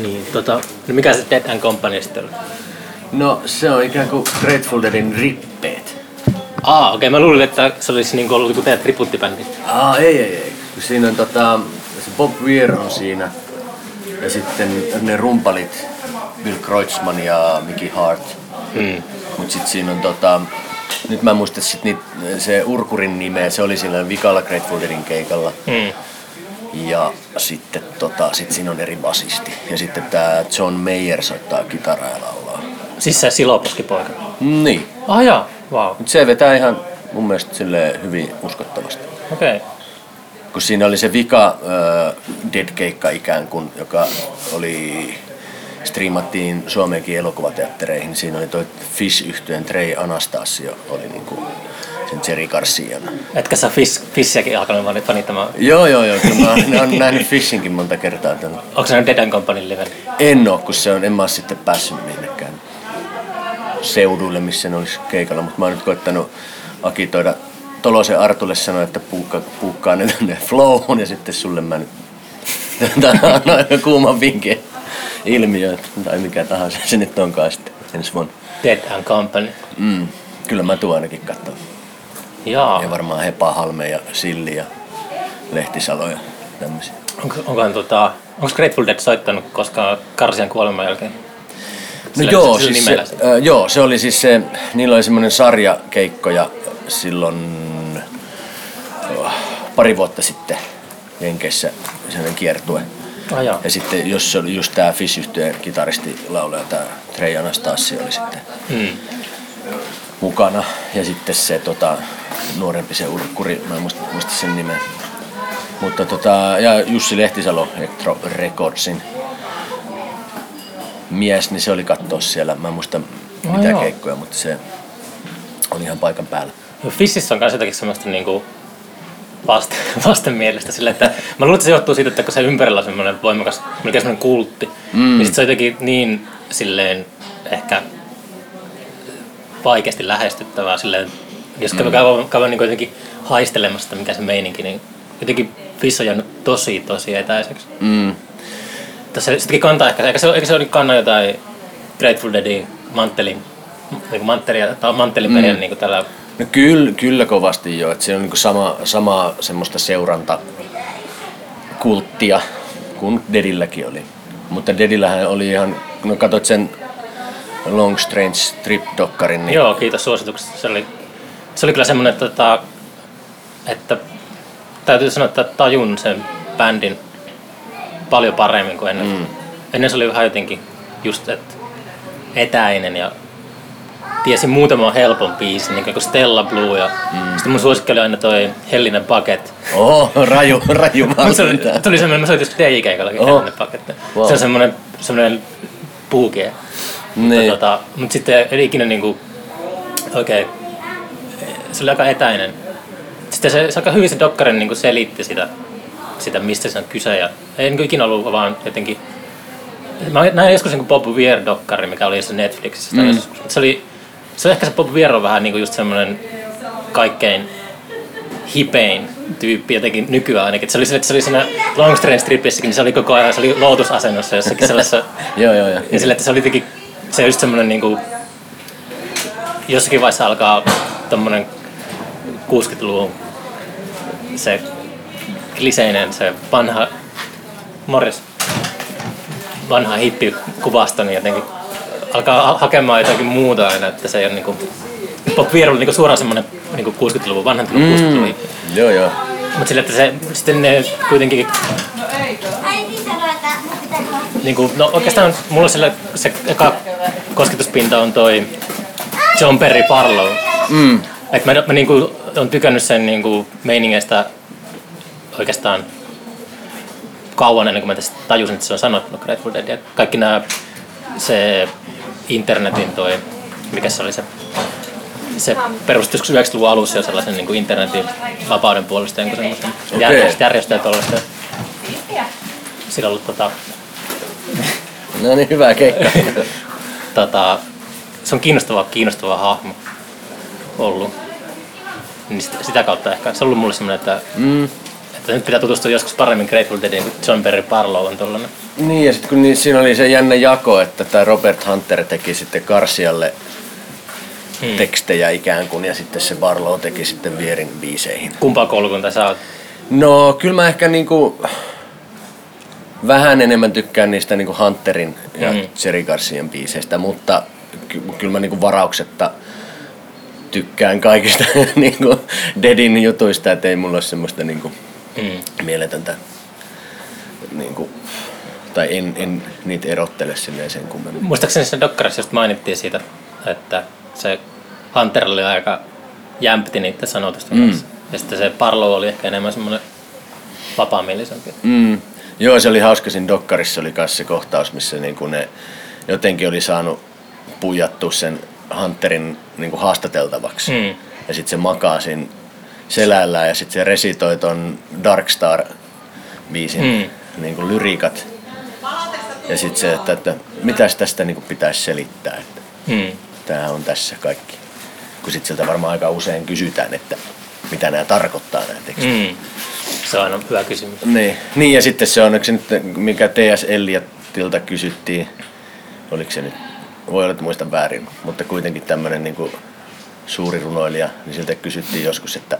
Niin, tota, no mikä se Dead and Company sitten oli? No se on ikään kuin Grateful Deadin rippeet. Aa, okei, okay, mä luulin, että se olisi niinku ollut joku teidän tributtibändi. Aa, ei, ei, ei. Siinä on tota, se Bob Weir on siinä. Ja sitten ne rumpalit, Bill Kreutzmann ja Mickey Hart. Hmm. Mut sit siinä on tota, nyt mä en muista sit niit, se Urkurin nimeä, se oli sillä vikalla Grateful Deadin keikalla. Hmm. Ja sitten tota, sit siinä on eri basisti. Ja sitten tää John Mayer soittaa kitaraa ja laulaa. Siis se siloposkipoika. Niin. Ah jaa, wow. Mut se vetää ihan mun mielestä silleen hyvin uskottavasti. Okei. Okay. kun siinä oli se vika äh, dead-keikka ikään kuin, joka oli striimattiin Suomeenkin elokuvateattereihin. Siinä oli toi fish yhtyeen Trey Anastasio, oli niinku Jerry Garcian. Etkä sä fish, fissiäkin alkanut vaan fanittamaan? Joo, joo, joo. Kyllä mä oon- nähnyt Fishinkin monta kertaa. Tämän. Onko se nyt Dead Company live? En oo, kun se on, en mä oo sitten päässyt minnekään seuduille, missä ne olisi keikalla. Mutta mä oon nyt koittanut akitoida Tolosen Artulle sanoa, että puukka, puukkaa ne tänne flowhun ja sitten sulle mä nyt annan kuuman vinkin ilmiö tai mikä tahansa se nyt onkaan sitten ensi vuonna. Dead and Company. Mm, kyllä mä tuon ainakin katsoa. Jaa. Ja varmaan Hepa Halme ja Silli ja Lehtisalo ja tämmöisiä. Onko, onkohan tota, onko Grateful Dead soittanut koskaan Karsian kuoleman jälkeen? No Sillä- joo, sillä siis se, äh, joo, se oli siis se, niillä oli semmoinen sarja keikkoja silloin oh, pari vuotta sitten Jenkeissä sellainen kiertue. Ah, joo. Ja sitten jos se oli just tää fish yhtyeen kitaristi laulaja, tää Trey Anastassi oli sitten Mm. mukana. Ja sitten se tota, nuorempi se urkkuri, mä en muista, muista sen nimen. Mutta tota, ja Jussi Lehtisalo Electro Recordsin mies, niin se oli katsoa siellä. Mä en muista Oh, mitä joo. keikkoja, mutta se on ihan paikan päällä. Joo, Fississä on myös jotakin semmoista niinku vasten, vastenmielistä sille, että mä luulen, että se johtuu siitä, että kun se ympärillä on semmoinen voimakas, melkein semmoinen kultti, mm. niin sit se on jotenkin niin silleen ehkä vaikeasti lähestyttävää silleen, jos käy, käy, käy niin jotenkin haistelemassa, että mikä se meininki, niin jotenkin Fiss on jäänyt tosi tosi etäiseksi. Mm. Tässä sittenkin kantaa ehkä, eikä se, eikä se ole kanna jotain Grateful Deadin manttelin, niin manttelia, tai mantteliperiä mm. niin tällä No kyllä, kyllä kovasti jo, että se on niinku sama, sama semmoista seuranta kulttia kuin Dedilläkin oli. Mutta Dedillähän oli ihan, no katsot sen Long Strange Trip-dokkarin, niin Joo, kiitos suosituksesta. Se oli, se oli kyllä semmoinen, että, että, että täytyy sanoa, että tajun sen bändin paljon paremmin kuin ennen. Mm. Ennen se oli vähän jotenkin just että etäinen ja tiesin muutaman helpon biisin, niin kuin Stella Blue ja mm. sitten mun suosikki oli aina toi Hellinen Bucket. Oho, raju, raju Mut se oli, valinta. tuli semmoinen, mä soitin DJ-keikallakin Oho. Hellinen Bucket. Wow. Se on semmoinen, semmoinen puukie. Niin. Mutta, tota, mutta sitten ei ikinä niinku, oikein, se oli aika etäinen. Sitten se, se aika hyvin se dokkari niinku selitti sitä, sitä, mistä se on kyse. Ja ei niinku ikinä ollut vaan jotenkin... Mä näin joskus niinku Bob Weir-dokkari, mikä oli se Netflixissä. Mm. Joskus. Se oli, se oli ehkä se Bob Weir on vähän niinku just semmoinen kaikkein hipein tyyppi jotenkin nykyään ainakin. Se oli, että se oli siinä Long Strange Stripissäkin, niin se oli koko ajan se oli lootusasennossa jossakin sellaisessa Joo, joo, joo. ja sille, että se oli jotenkin, se just semmonen niinku, jossakin vaiheessa alkaa tommonen 60-luvun se kliseinen, se vanha, morjes, vanha hippikuvasto, niin jotenkin alkaa ha- hakemaan jotakin muuta aina, että se ei ole niinku, Weir oli niinku suoraan semmonen niinku 60-luvun, vanhan mm. 60-luvun hippi. Joo, joo. Mutta sille, että se, sitten ne kuitenkin niin kuin, no oikeastaan mulla sillä se eka kosketuspinta on toi John Perry Barlow. Mm. Et mä, mä niin kuin, on tykännyt sen niin kuin, meiningeistä oikeastaan kauan ennen kuin mä tästä tajusin, että se on sanottu Grateful Dead. Ja kaikki nämä se internetin toi, mikä se oli se se perustui joskus 90-luvun alussa jo sellaisen niin kuin internetin vapauden puolesta jonkun semmoisen järjestöä, järjestöä tuollaista. Sillä on ollut tota, No niin, hyvä keikka. tota, se on kiinnostava, kiinnostava hahmo ollut. Niin sitä, sitä kautta ehkä se on ollut mulle semmoinen, että, Mm. että nyt pitää tutustua joskus paremmin Grateful Deadiin, kun John Perry Barlow on tollanen. Niin, ja sitten kun niin, siinä oli se jännä jako, että tämä Robert Hunter teki sitten Karsialle hmm. tekstejä ikään kuin, ja sitten se Barlow teki sitten Vierin biiseihin. Kumpaa koulukunta sä oot? No, kyllä mä ehkä niinku vähän enemmän tykkään niistä niinku Hunterin ja mm. Jerry Garcian biiseistä, mutta ky- kyllä mä niinku varauksetta tykkään kaikista niinku Deadin jutuista, että ei mulla ole semmoista niinku mm. mieletöntä niinku, tai en, en niitä erottele silleen sen kummemmin. Muistaakseni se dokkarissa just mainittiin siitä, että se Hunter oli aika jämpti niiden sanotusta mm. kanssa. Ja sitten se Parlo oli ehkä enemmän semmoinen vapaamielisempi. Mm. Joo, se oli hauska siinä dokkarissa oli myös se kohtaus, missä niinku ne jotenkin oli saanut puijattua sen Hunterin niinku haastateltavaksi. Mm. Ja sitten se makaa siinä selällä ja sitten se resitoi ton Darkstar biisin Mm. niinku lyriikat. Ja sitten se, että, että mitäs tästä niinku pitäisi selittää, että Mm. tämä on tässä kaikki. Kun sitten sieltä varmaan aika usein kysytään, että mitä nämä tarkoittaa nämä tekstit. Mm. Se on aina hyvä kysymys. Niin. niin, ja sitten se on, nyt, mikä T.S. Eliottilta kysyttiin, oliko se nyt, voi olla, että muistan väärin, mutta kuitenkin tämmöinen niin suuri runoilija, niin siltä kysyttiin joskus, että,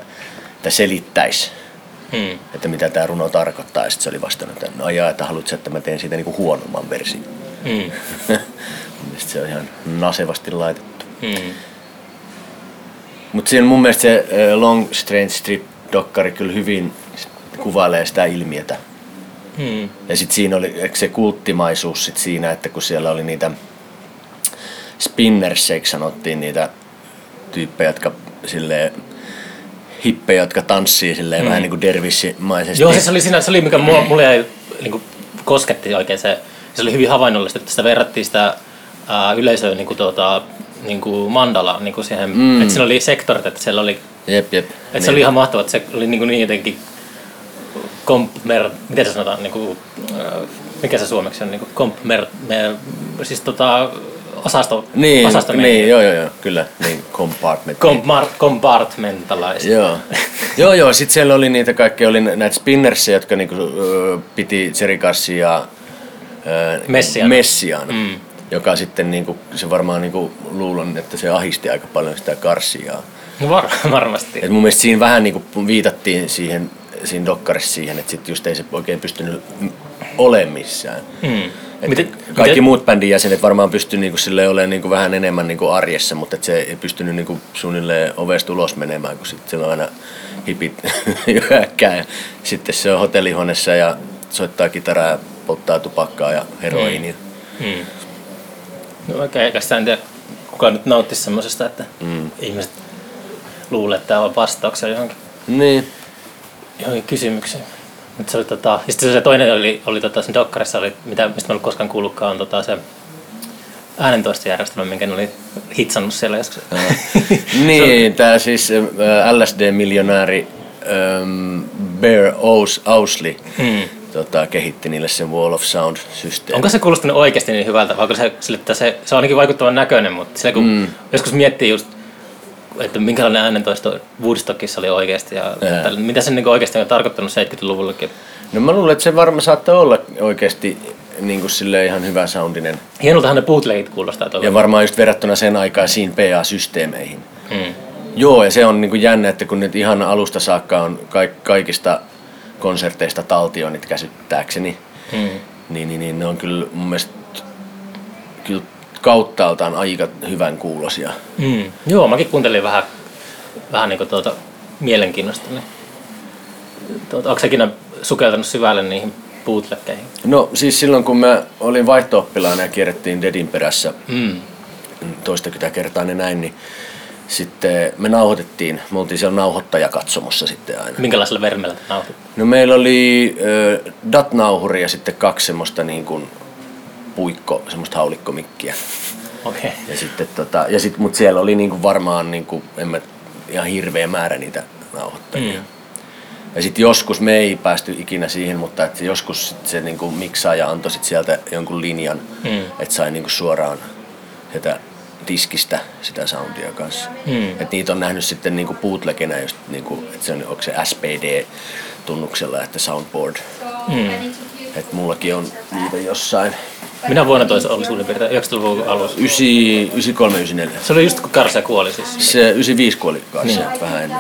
että selittäisi, Mm. että mitä tämä runo tarkoittaa, ja sitten se oli vastannut, että no ajaa, että haluatko, että mä teen siitä niin kuin huonomman version. Mm. Mielestäni se on ihan nasevasti laitettu. Mm. Mutta siinä mun mielestä se Long Strange Strip-dokkari kyllä hyvin kuvailee sitä ilmiötä. Mm. Ja sitten siinä oli se kulttimaisuus sit siinä, että kun siellä oli niitä spinnerseiksi sanottiin niitä tyyppejä, jotka silleen hippejä, jotka tanssii silleen mm. vähän niin kuin dervissimaisesti. Joo, siis se oli, siinä, se oli mikä mulle, mulle jäi, niin kuin kosketti oikein se, se oli hyvin havainnollista, että sitä verrattiin sitä ää, yleisöä niin kuin, tuota, niin kuin mandala niin kuin siihen, mm. että siinä oli sektorit, että siellä oli, Jep, jep. että se oli ihan mahtavaa, että se oli niin, kuin niin jotenkin kompmer, miten se sanotaan, niin kuin, mikä se suomeksi on, niin kuin kompmer, mer, siis tota, osasto, Niin, osasto niin, joo, joo, joo, kyllä, niin compartment. Kompar, compartmentalized. Joo, joo, joo. Sitten siellä oli niitä kaikkea, oli näitä spinnersia, jotka niinku, piti Serikassia Messiana. Messiana Mm. joka sitten niinku, se varmaan niinku, luulen, että se ahisti aika paljon sitä karsiaa. No var, varmasti. Et mun mielestä siinä vähän niinku viitattiin siihen, siinä dokkarissa siihen, että sit just ei se oikein pystynyt ole missään. Mm. Et Miten- kaikki miten- muut bändin jäsenet varmaan pystyi niinku silleen olemaan niinku vähän enemmän niinku arjessa, mutta et se ei pystynyt niinku suunnilleen ovesta ulos menemään, kun sitten on aina hipit hyökkää. Ja sitten se on hotellihuoneessa ja soittaa kitaraa ja polttaa tupakkaa ja heroiinia. Mm. No oikein, eikä sitä en tiedä, kuka nyt nauttisi semmoisesta, että mm. ihmiset luulee, että tämä on vastauksia johonkin, Niin. Johonkin kysymykseen. Mutta se oli tota, ja sitten se toinen oli, oli tota, sen dokkarissa, oli, mitä, mistä mä en ollut koskaan kuullutkaan, on tota, se äänentoistojärjestelmä, minkä ne oli hitsannut siellä joskus. niin, tämä siis äh, LSD-miljonääri ähm, Bear Ous, Ousley Mm. tota, kehitti niille sen Wall of Sound-systeemi. Onko se kuulostanut oikeasti niin hyvältä, vai onko se, sille, että se, se on ainakin vaikuttavan näköinen, mutta sillä kun mm. joskus miettii just, että minkälainen äänentoisto Woodstockissa oli oikeasti, ja Ää. tällä- mitä se niin oikeasti on tarkoittanut 70-luvullakin. No mä luulen, että se varmaan saattaa olla oikeasti niin kuin sille ihan hyvä soundinen. Hienoltahan ne bootlegit kuulostaa tuolla. Ja varmaan just verrattuna sen aikaisiin PA-systeemeihin. Mm. Joo, ja se on niin kuin jännä, että kun nyt ihan alusta saakka on kaik- kaikista konserteista taltioinnit käsittääkseni, Mm. niin, niin, niin ne on kyllä mun mielestä kyllä kauttaaltaan aika hyvän kuulosia. Mm. Joo, mäkin kuuntelin vähän, vähän niin tuota, mielenkiinnosta. Niin. Tuota, onko ikinä sukeltanut syvälle niihin bootleggeihin? No siis silloin kun mä olin vaihto-oppilaana ja kierrettiin Dedin perässä Mm. toistakymmentä kertaa ne näin, niin sitten me nauhoitettiin, me oltiin siellä nauhoittajakatsomossa sitten aina. Minkälaisella vermellä te? No meillä oli ö, DAT-nauhuri ja sitten kaksi semmoista niin kuin puikko, semmoista haulikkomikkiä. Okei. Okay. Ja sitten tota, ja sit, mut siellä oli niin kuin varmaan niin kuin, en mä, ihan hirveä määrä niitä nauhoittajia. Mm. Ja sitten joskus me ei päästy ikinä siihen, mutta et joskus sit se niinku miksaaja antoi sit sieltä jonkun linjan, Mm. että sai niinku suoraan sitä diskistä sitä soundia kanssa. Mm. Et niitä on nähnyt sitten niinku bootlegina just niinku, että se on, onko se SPD-tunnuksella, että soundboard. Mm. Et mullakin on niitä jossain. Minä vuonna toisa oli suurin piirtein 90-luvun alussa. 93, 94. Se oli just kun Karsia kuoli siis. Se 95 kuoli kanssa Niin. vähän ennen.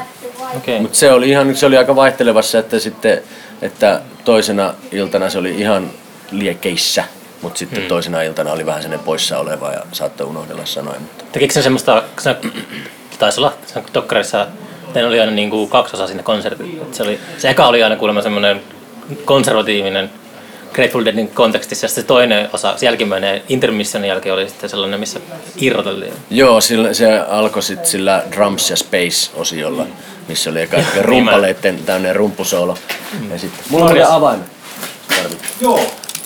Okei. Mutta se oli ihan, se oli aika vaihtelevassa, että sitten, että toisena iltana se oli ihan liekeissä, mutta sitten Hmm. toisena iltana oli vähän sellainen poissa oleva ja saattoi unohdella sanoja. Mutta Tekikö se semmoista, se taisi olla se Dokkarissa, teillä oli aina niin kuin kaksi osaa sinne konserttiin. Se, oli, se eka oli aina kuulemma semmoinen konservatiivinen Grateful Deadin kontekstissa, se toinen osa, se jälkimmäinen intermissionin jälkeen oli sitten sellainen, missä irroteltiin. Joo, sillä, se alkoi sitten sillä Drums ja Space-osiolla, missä oli eka rumpaleitten tämmöinen rumpusoolo. Ja sitten, mulla on avaimet. Tarvit.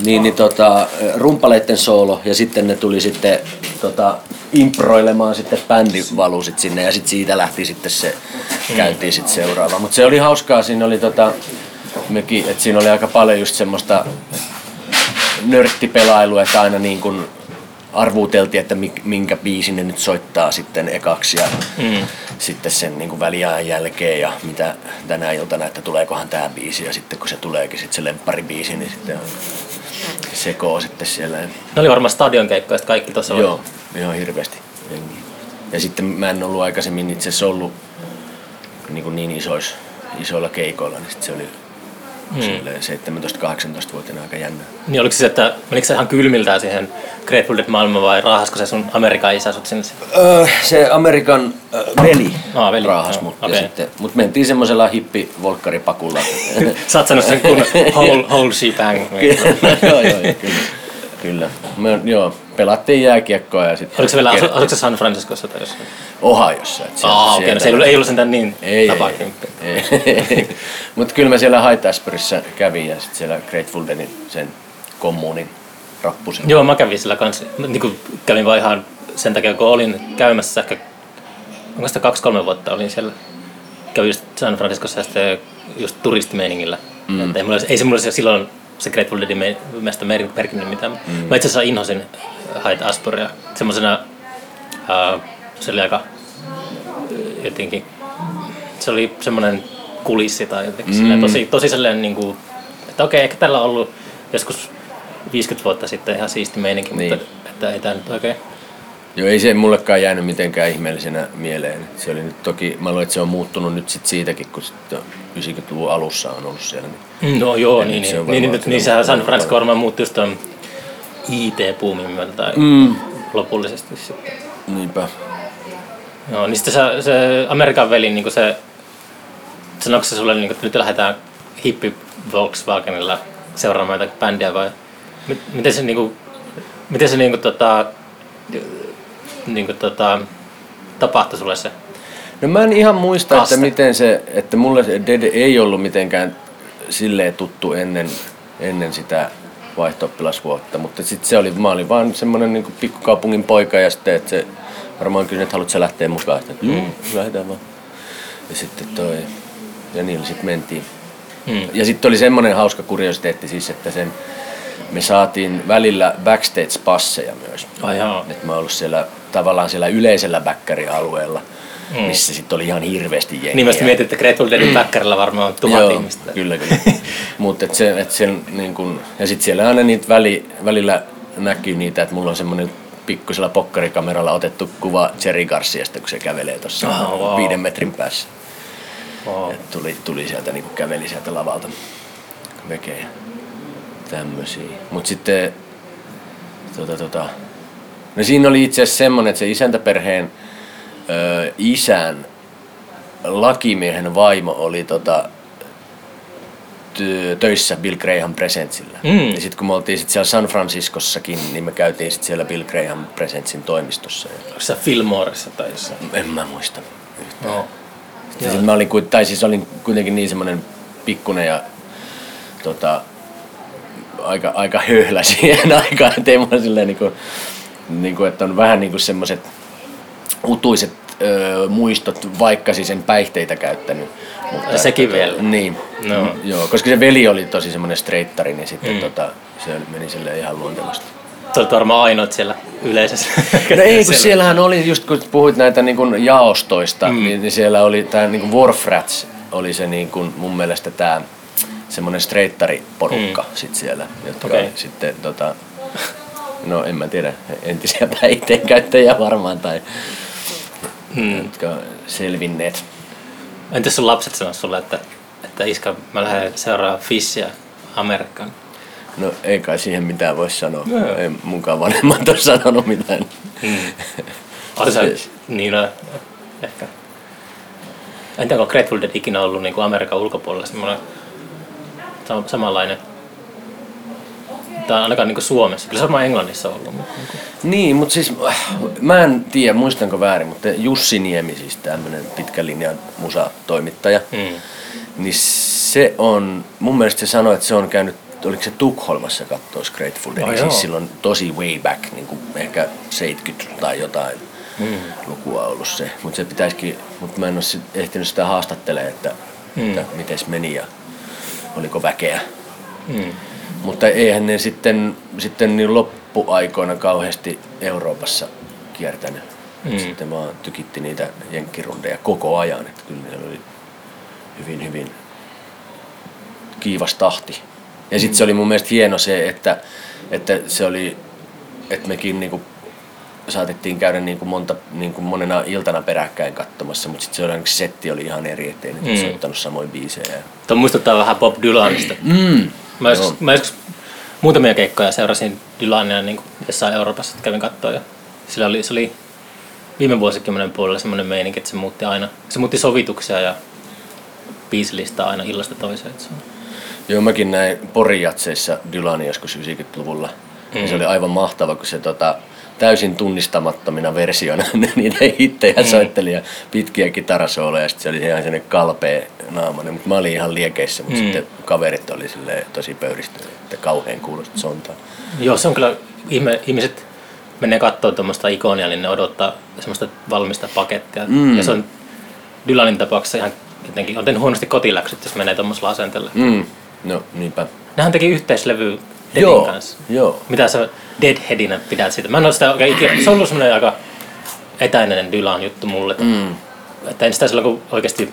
Niin, niin tota, rumpaleitten soolo ja sitten ne tuli sitten tota, improilemaan sitten bändi valuu sit sinne ja sitten siitä lähti sitten se, käytiin sitten seuraava. Mutta se oli hauskaa, siinä oli tota, mekin, että siinä oli aika paljon just semmoista nörttipelailua, että aina niin kuin arvuuteltiin, että minkä biisin ne nyt soittaa sitten ekaksi ja Mm. sitten sen niin kuin väliajan jälkeen ja mitä tänä iltana, että tuleekohan tämä biisi ja sitten kun se tuleekin sitten se lempparibiisi, niin sitten sekoo sitten siellä. Ne oli varmaan stadionkeikkoja, kaikki tuossa oli. Joo, ihan hirveästi. Ja sitten mä en ollut aikaisemmin itse asiassa ollut niin, kuin niin isois, isoilla keikoilla, niin sitten se oli silleen 17-18-vuotiaana aika jännä. Niin oliko se, että menikö se ihan kylmiltään siihen Grateful Dead maailmaan vai raahasko se sun Amerikan isä sut sinne? Öö, se Amerikan äh, veli, Aa, veli. raahas Joo, mut. okei. Ja sitten, mut mentiin semmoisella hippi-volkkaripakulla. Sä oot sanonut sen kun whole, whole shebang. joo, joo, joo, kyllä. kyllä. Me, joo, pelattiin jääkiekkoa ja sitten... Oliko se vielä, asu- oliko se San Franciscossa tai jossain? Ohiossa. Et sieltä- Aa, sieltä- no se ei ollut, ei ollut sentään niin Ei, ei, tapakymppi. ei, ei. Mutta kyllä mä siellä High Tasperissä kävin ja sitten siellä Grateful Deadin sen kommunin rappusin. Joo, mä kävin sillä kanssa, niin kuin kävin vaan ihan sen takia, kun olin käymässä ehkä, onko sitä kaksi-kolme vuotta olin siellä. Kävin just San Franciscossa ja sitten just turistimeiningillä. Mm. Ei, mulle, ei se mulle se silloin se Grateful Deadin mielestä mer- merkinnyt mitään. Mm. Mä itse asiassa inhosin Hyde Asperia semmosena, uh, se oli aika äh, jotenkin, se oli semmoinen kulissi tai jotenkin mm. tosi, tosi sellainen, niin kuin, että okei, ehkä tällä on ollut joskus 50 vuotta sitten ihan siisti meininki, Niin. mutta että ei tämä nyt oikein. Joo, ei se mullekaan jäänyt mitenkään ihmeellisenä mieleen. Se oli nyt toki, mä luulen, että se on muuttunut nyt sit siitäkin, kun sitten 90-luvun alussa on ollut siellä. Niin No joo, Ja niin, nyt se niin, on niin, varmaan niin, kyllä niin sehän San paljon. Francisco varmaan muuttui just tuon IT-puumin myötä tai Mm. lopullisesti sitten. Niinpä. Joo, niin sitten se, se Amerikan veli, niin se, sanoiko se sulle, niin kuin, että nyt lähdetään hippi Volkswagenilla seuraamaan jotain bändiä vai mi- miten se, niin kuin, miten se niin kuin, tota, niin kuin, tota, tapahtui sulle se? No mä en ihan muista, Kaste. että miten se, että mulle se Dead ei ollut mitenkään silleen tuttu ennen, ennen sitä vaihto mutta sitten se oli, mä olin vaan semmonen niin pikkukaupungin poika ja sitten, että se varmaan kyllä, että haluat sä lähteä mukaan, että mm. lähdetään vaan. Ja sitten toi, ja niillä sitten mentiin. Hmm. Ja sitten oli semmoinen hauska kuriositeetti siis, että sen, me saatiin välillä backstage-passeja myös. Ai joo. Et mä oon ollut siellä tavallaan siellä yleisellä bäkkärialueella, mm. missä sitten oli ihan hirveästi jengiä. Niin mä mietin, että Grateful Deadin backerilla varmaan on tuhat Joo, ihmistä. Kyllä, kyllä. Mutta et se, et sen, niin kun, ja sitten siellä aina niitä väli, välillä näkyy niitä, että mulla on semmoinen pikkusella pokkarikameralla otettu kuva Jerry Garciasta, kun se kävelee tuossa Oh, wow. viiden metrin päässä. Wow. Et tuli, tuli sieltä, niin käveli sieltä lavalta vekejä. Tämmösiä. Mut sitten, tota, tota, no siinä oli itse asiassa semmonen, että se isäntäperheen ö, isän lakimiehen vaimo oli tota, tö- töissä Bill Graham Presentsillä. Mm. Ja sitten kun me oltiin sit siellä San Franciscossakin, niin me käytiin sit siellä Bill Graham Presentsin toimistossa. Onko se Fillmoressa tai jossain? en mä muista. No. Ja sit mä olin, tai siis olin kuitenkin niin semmoinen pikkunen ja tota, aika, aika höhlä siihen aikaan, että ei mulla silleen niinku, niinku, että on vähän niinku semmoiset utuiset öö, muistot, vaikka siis en päihteitä käyttänyt. Mutta, Ja sekin vielä. Niin, No. mm, joo, koska se veli oli tosi semmoinen streittari, niin sitten mm. tota, se meni sille ihan luontevasti. Te olette varmaan ainoat siellä yleisössä. No ei, kun siellähän oli, just kun puhuit näitä niin kuin jaostoista, mm. niin, niin siellä oli tämä niin kuin Warfrats, oli se niin kuin mun mielestä tämä semmoinen streittariporukka mm. sit siellä, jotka okay. sitten tota, no en mä tiedä, entisiä päihteen käyttäjiä varmaan tai Mm. jotka selvinneet. Entäs sun lapset sanoo sulle, että, että iskä, mä lähden seuraamaan Fishia Amerikkaan? No ei kai siihen mitään voi sanoa. Joo. Ei munkaan vanhemmat ole sanonut mitään. Se, Yes. niin no, ehkä. En tiedä, onko Grateful Dead ikinä ollut niin kuin Amerikan ulkopuolella semmoinen sam- samanlainen. Tai ainakaan niin Suomessa. Kyllä se varmaan Englannissa on ollut. mutta niin kuin- Niin, mutta siis äh, mä en tiedä, muistanko väärin, mutta Jussi Niemi, siis tämmöinen pitkän linjan musatoimittaja, Mm. niin se on, mun mielestä se sanoi, että se on käynyt, oliko se Tukholmassa katsoa Grateful Dead, Oh, joo. siis silloin tosi way back, niin kuin ehkä 70 tai jotain mm. lukua ollut se, mutta se pitäisikin, mutta mä en ole ehtinyt sitä haastattelemaan, että, mm. että miten meni ja oliko väkeä. Mm. Mutta eihän ne sitten, sitten niin loppuaikoina kauheasti Euroopassa kiertänyt. Mm. Sitten vaan tykitti niitä jenkkirundeja koko ajan. Että kyllä ne oli hyvin, hyvin kiivas tahti. Ja sitten se oli mun mielestä hieno se, että, että se oli, että mekin niinku saatettiin käydä niinku monta, niinku monena iltana peräkkäin katsomassa, mutta sitten se, oli, ainakin setti oli ihan eri, ettei ne mm. soittanut samoin biisejä. Tuo muistuttaa vähän Bob Dylanista. Mm. Mä joskus, mä joskus muutamia keikkoja seurasin Dylania niin jossain Euroopassa, että kävin katsoa. Ja sillä oli, se oli viime vuosikymmenen puolella semmoinen meininki, että se muutti aina, se muutti sovituksia ja biisilistaa aina illasta toiseen. Että se on- Joo, mäkin näin Porijatseissa Dylani joskus 90-luvulla. Mm. Ja se oli aivan mahtava, kun se tota, täysin tunnistamattomina versioina niitä hittejä mm. soitteli ja pitkiä kitarasooleja ja sitten se oli ihan sellainen kalpea naamainen. Mutta mä olin ihan liekeissä, mutta Mm. sitten kaverit oli silleen tosi pöyristyneet, että kauhean kuulosti sontaa. Joo, se on kyllä, ihme, ihmiset menee katsoa tuommoista ikonia, niin ne odottaa semmoista valmista pakettia. Mm. Ja se on Dylanin tapauksessa ihan jotenkin, on tehnyt huonosti kotiläksyt, jos menee tuommoisella asenteella. Mm. No, niinpä. Nehän teki yhteislevy Deadin Joo, kanssa. joo. Mitä sä Deadheadinä pidät siitä? Mä en ole sitä oikein ikinä, se on ollut semmoinen aika etäinen Dylan juttu mulle. Mm. Että en sitä silloin kun oikeasti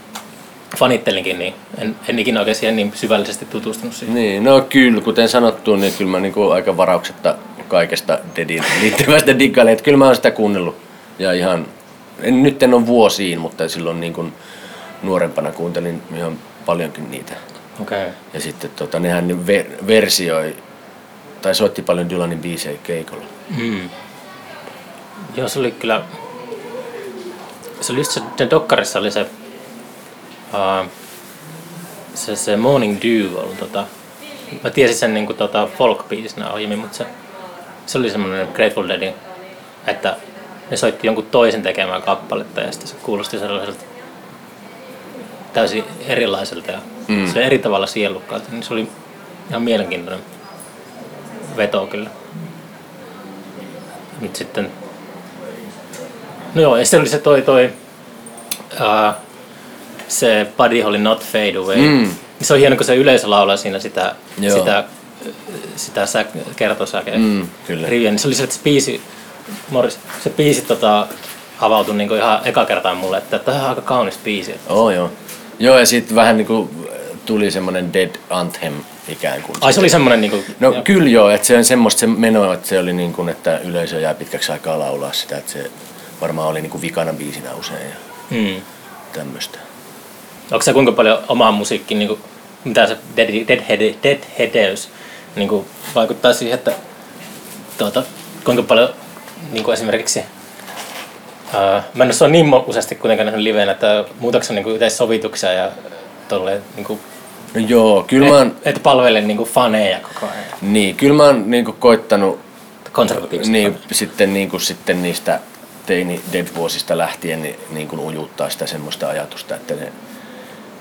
fanittelinkin, niin en, en ikinä oikein siihen niin syvällisesti tutustunut siihen. Niin, no kyllä, kuten sanottu, niin kyllä mä niinku aika varauksetta kaikesta Deadin liittyvästä diggailen. Että kyllä mä oon sitä kuunnellut. Ja ihan, en, nyt en ole vuosiin, mutta silloin niin kuin nuorempana kuuntelin ihan paljonkin niitä. Okei. Okay. Ja sitten tota, nehän ne ver- versioi, tai soitti paljon Dylanin biisejä keikolla. Mm. Joo, se oli kyllä... Se oli just se, sen dokkarissa oli se... Uh, se, se Morning Dew oli tota... Mä tiesin sen niinku tota folk-biisinä aiemmin, mutta se, se oli semmoinen Grateful Deadin, että ne soitti jonkun toisen tekemään kappaletta ja sitten se kuulosti sellaiselta täysin erilaiselta ja mm. se oli eri tavalla sielukkaalta, niin se oli ihan mielenkiintoinen veto kyllä. Nyt sitten... No joo, ja sitten oli se toi toi... Uh, se Buddy Holly Not Fade Away. Mm. Se on hieno, kun se yleisö laulaa siinä sitä, Joo. sitä, sitä sä, kertosäkeä Mm, kyllä. riviä. Niin se oli se, että se biisi, Morris, se biisi tota, avautui niinku ihan eka kertaa mulle, että tämä on aika kaunis biisi. Että Oh, joo. Joo, ja sitten vähän niinku tuli semmoinen Dead Anthem ikään kuin. Ai se oli semmonen niinku... No joo. kyllä joo, että se on semmoista se meno, että se oli niin kuin, että yleisö jää pitkäksi aikaa laulaa sitä, että se varmaan oli niin kuin vikana biisinä usein ja Mm. tämmöistä. Onko se kuinka paljon omaa musiikki, niin kuin, mitä se dead, deadhead, deadheadeys niin kuin, vaikuttaa siihen, että tuota, kuinka paljon niin kuin esimerkiksi ää, mä en ole niin useasti kuitenkaan nähnyt liveenä, että muutatko niin kuin sovituksia ja tolleen, niin kuin, No joo, kyllä mä oon, et, et palvele niin kuin faneja koko ajan niin, kyllä mä oon niin kuin koittanut konservatiivisesti. niin, sitten, niin kuin, sitten niistä teini Dead-vuosista lähtien niin, niin kuin ujuttaa sitä semmoista ajatusta, että, ne,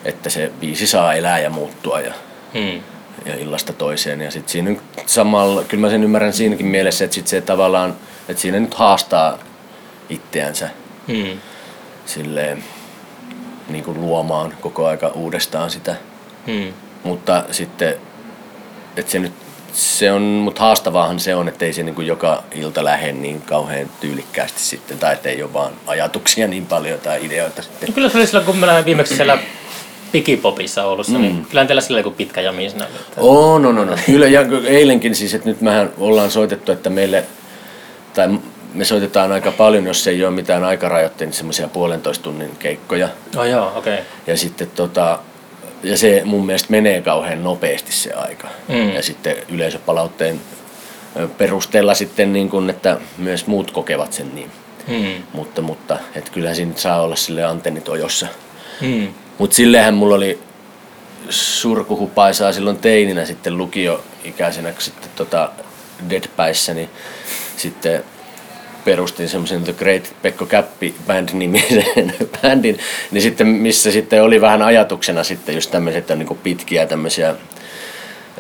että se biisi saa elää ja muuttua ja, Hmm. ja illasta toiseen. Ja sitten siinä samalla, kyllä mä sen ymmärrän siinäkin mielessä, että sit se tavallaan, että siinä nyt haastaa itseänsä Hmm. silleen niin kuin luomaan koko aika uudestaan sitä. Hmm. Mutta sitten, että se nyt se on, mutta haastavaahan se on, että ei se niin kuin joka ilta lähde niin kauhean tyylikkäästi sitten, tai että ei ole vaan ajatuksia niin paljon tai ideoita sitten. No kyllä se oli silloin, kun mä lähdin viimeksi siellä Pikipopissa Oulussa, mm. niin kyllä teillä sillä joku pitkä jami siinä että- Oh, no, no, no. Kyllä, ja eilenkin siis, että nyt mehän ollaan soitettu, että meille, tai me soitetaan aika paljon, jos ei ole mitään aikarajoitteita, niin semmoisia puolentoista tunnin keikkoja. Oh joo, okei. Okay. Ja sitten tota, ja se mun mielestä menee kauhean nopeasti se aika. Mm. Ja sitten yleisöpalautteen perusteella sitten niin kun, että myös muut kokevat sen niin. Hmm. Mutta, mutta et kyllähän siinä saa olla sille antennit ojossa. Hmm. Mutta sillehän mulla oli surkuhupaisaa silloin teininä sitten lukioikäisenä, sitten tota Deadpäissä, niin sitten perustin semmoisen The Great Pekko Käppi Band nimisen bändin, niin sitten, missä sitten oli vähän ajatuksena sitten just tämmöiset niin pitkiä tämmöisiä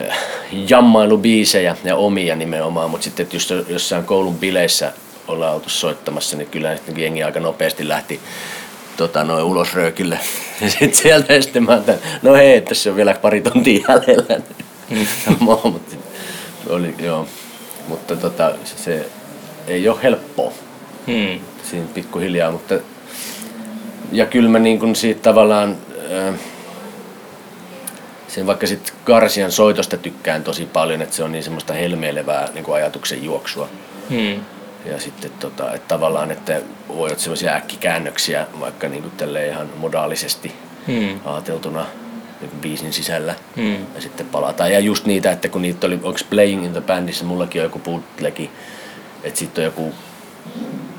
äh, jammailubiisejä ja omia nimenomaan, mutta sitten että just jossain koulun bileissä ollaan oltu soittamassa, niin kyllä sitten jengi aika nopeasti lähti tota, noin ulos röökille. Ja sitten sieltä sitten mä ajattelin, no hei, tässä on vielä pari tuntia jäljellä. Mm. mutta, oli, joo. mutta tota, se, ei ole helppoa Hmm. siinä pikkuhiljaa, mutta ja kyllä mä niin kuin siitä tavallaan äh, sen vaikka sitten Garcian soitosta tykkään tosi paljon, että se on niin semmoista helmeilevää niin kuin ajatuksen juoksua. Hmm. Ja sitten tota, että tavallaan, että voi olla semmoisia äkkikäännöksiä vaikka niin kuin tälleen ihan modaalisesti Hmm. ajateltuna niin biisin sisällä Hmm. ja sitten palataan. Ja just niitä, että kun niitä oli, onko Playing in the Bandissa, mullakin on joku bootlegi, että sitten on joku,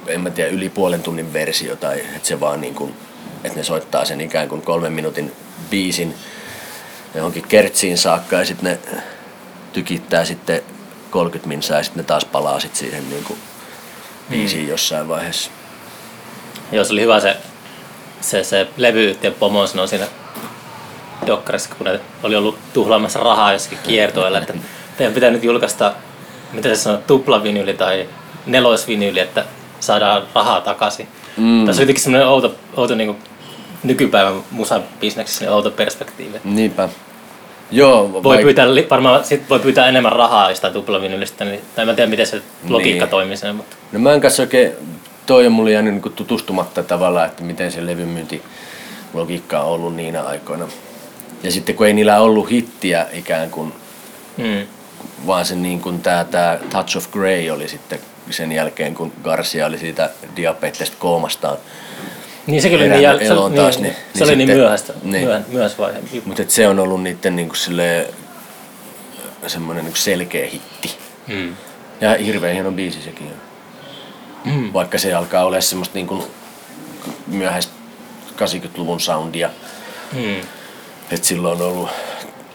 en mä tiedä, yli puolen tunnin versio tai että se vaan niin kuin, että ne soittaa sen ikään kuin kolmen minuutin biisin johonkin kertsiin saakka ja sitten ne tykittää sitten 30 minsaa ja sitten ne taas palaa sitten siihen niin kuin biisiin jossain vaiheessa. Joo, se oli hyvä se, se, se levyyhtiön pomo sanoi siinä dokkarissa, kun ne oli ollut tuhlaamassa rahaa jossakin kiertoilla, että teidän pitää nyt julkaista, mitä se sanoo, tuplavinyyli tai nelosvinyyli, että saadaan rahaa takaisin. Mm. Tässä on jotenkin semmoinen outo, outo niin nykypäivän musabisneksessä niin outo perspektiivi. Niinpä. Joo, Voi vaik- pyytää, varmaan sit voi pyytää enemmän rahaa jostain tuplavinyylistä, niin, tai mä en tiedä miten se logiikka Niin. toimii siinä, mutta No mä en kanssa oikein, toi on mulle jäänyt niin tutustumatta tavallaan, että miten se levymyyntilogiikka on ollut niinä aikoina. Ja sitten kun ei niillä ollut hittiä ikään kuin, mm. Vaan se niin kuin tää, tää Touch of Grey oli sitten sen jälkeen, kun Garcia oli siitä diabetesta koomastaan. Niin sekin oli niin, jäl... se, eloon niin, taas, niin, niin- se niin oli niin myöhäistä, niin. myöhä, myöhäisvaihe. Mutta se on ollut niiden niin kuin silleen, semmoinen niin selkeä hitti. Mm. Ja hirveän hieno biisi sekin on. Mm. Vaikka se alkaa olla semmoista niin kuin myöhäistä 80-luvun soundia. Mm. että silloin on ollut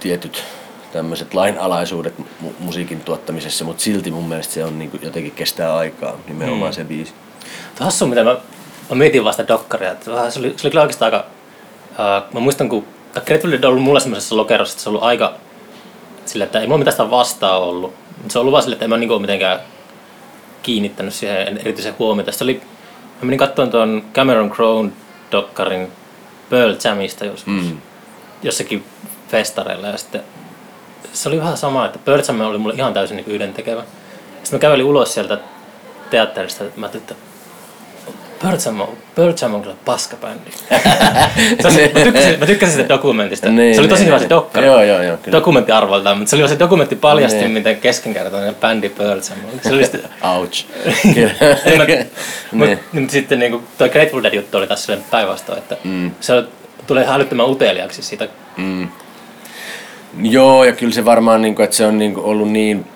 tietyt tämmöiset lainalaisuudet mu- musiikin tuottamisessa, mutta silti mun mielestä se on niin kuin, jotenkin kestää aikaa, nimenomaan Mm. se biisi. Hassu, mitä mä, mä mietin vasta dokkaria. Se, oli, se oli kyllä oikeastaan aika... Uh, mä muistan, kun Grateful Dead on ollut mulle semmoisessa lokerossa, että se on ollut aika sillä, että ei mulla mitään sitä vastaa ollut. Mutta se on ollut vaan sille, että en mä niinku ole mitenkään kiinnittänyt siihen erityisen huomiota. Sitten oli, mä menin katsomaan tuon Cameron Crowe dokkarin Pearl Jamista joskus. Mm. jossakin festareilla ja sitten se oli vähän sama, että Jam oli mulle ihan täysin niin yhdentekevä. Sitten mä kävelin ulos sieltä teatterista, mä ajattelin, että Pearl Jam on, kyllä paskabändi. Se oli- mä, tykkäsin, mä tykkäsin siitä dokumentista. Niin, se oli tosi niin, hyvä se niin. dokkari. Joo, joo, joo, kyllä. Dokumentti arvoltaan, mutta se oli se dokumentti paljasti, Niin. miten keskenkertainen bändi Jam on. Se oli sitten, Ouch. En mä, mut, Niin. mut sitten niinku, toi Grateful Dead juttu oli taas silleen päinvastoin, että Mm. se tulee ihan älyttömän uteliaaksi siitä Mm. Joo, ja kyllä se varmaan, niin kuin, että se on niin kuin, ollut niin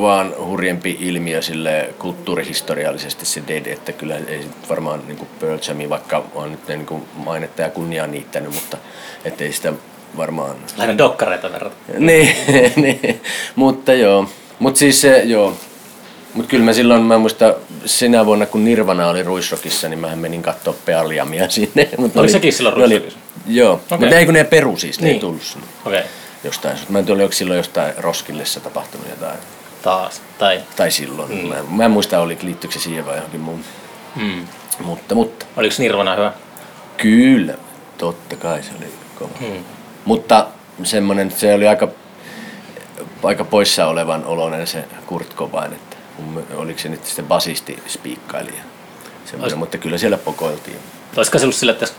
vaan hurjempi ilmiö sille kulttuurihistoriallisesti se Dead, että kyllä ei varmaan niin kuin Pearl Jam, vaikka on nyt niin kuin mainetta ja kunniaa niittänyt, mutta ettei sitä varmaan... lähinnä dokkareita verrata. niin, niin, mutta joo. Mutta siis se, joo. Mutta kyllä mä silloin, mä muistan sinä vuonna kun Nirvana oli Ruisrockissa, niin mä menin katsoa Pearl Jamia sinne. Mut Oliko sekin silloin ne oli- Ruisrockissa? Joo, Okei. mutta ei kun ne peru siis, ne ei Niin. tullut sinne Okei, jostain. Mä en tiedä, oliko silloin jostain Roskillessa tapahtunut jotain. taas. Tai, Tai silloin. Mm. Mä, mä en muista, oli, liittyykö se siihen vai johonkin muuhun. mm. Mutta, mutta Oliko Nirvana hyvä? kyllä, totta kai se oli kova. Mm. Mutta semmoinen, se oli aika aika poissa olevan oloinen se Kurt Cobain, että oliko se nyt sitten basisti spiikkaili ja semmoinen, Ois- mutta kyllä siellä pokoiltiin. Olisiko se ollut sillä, että jos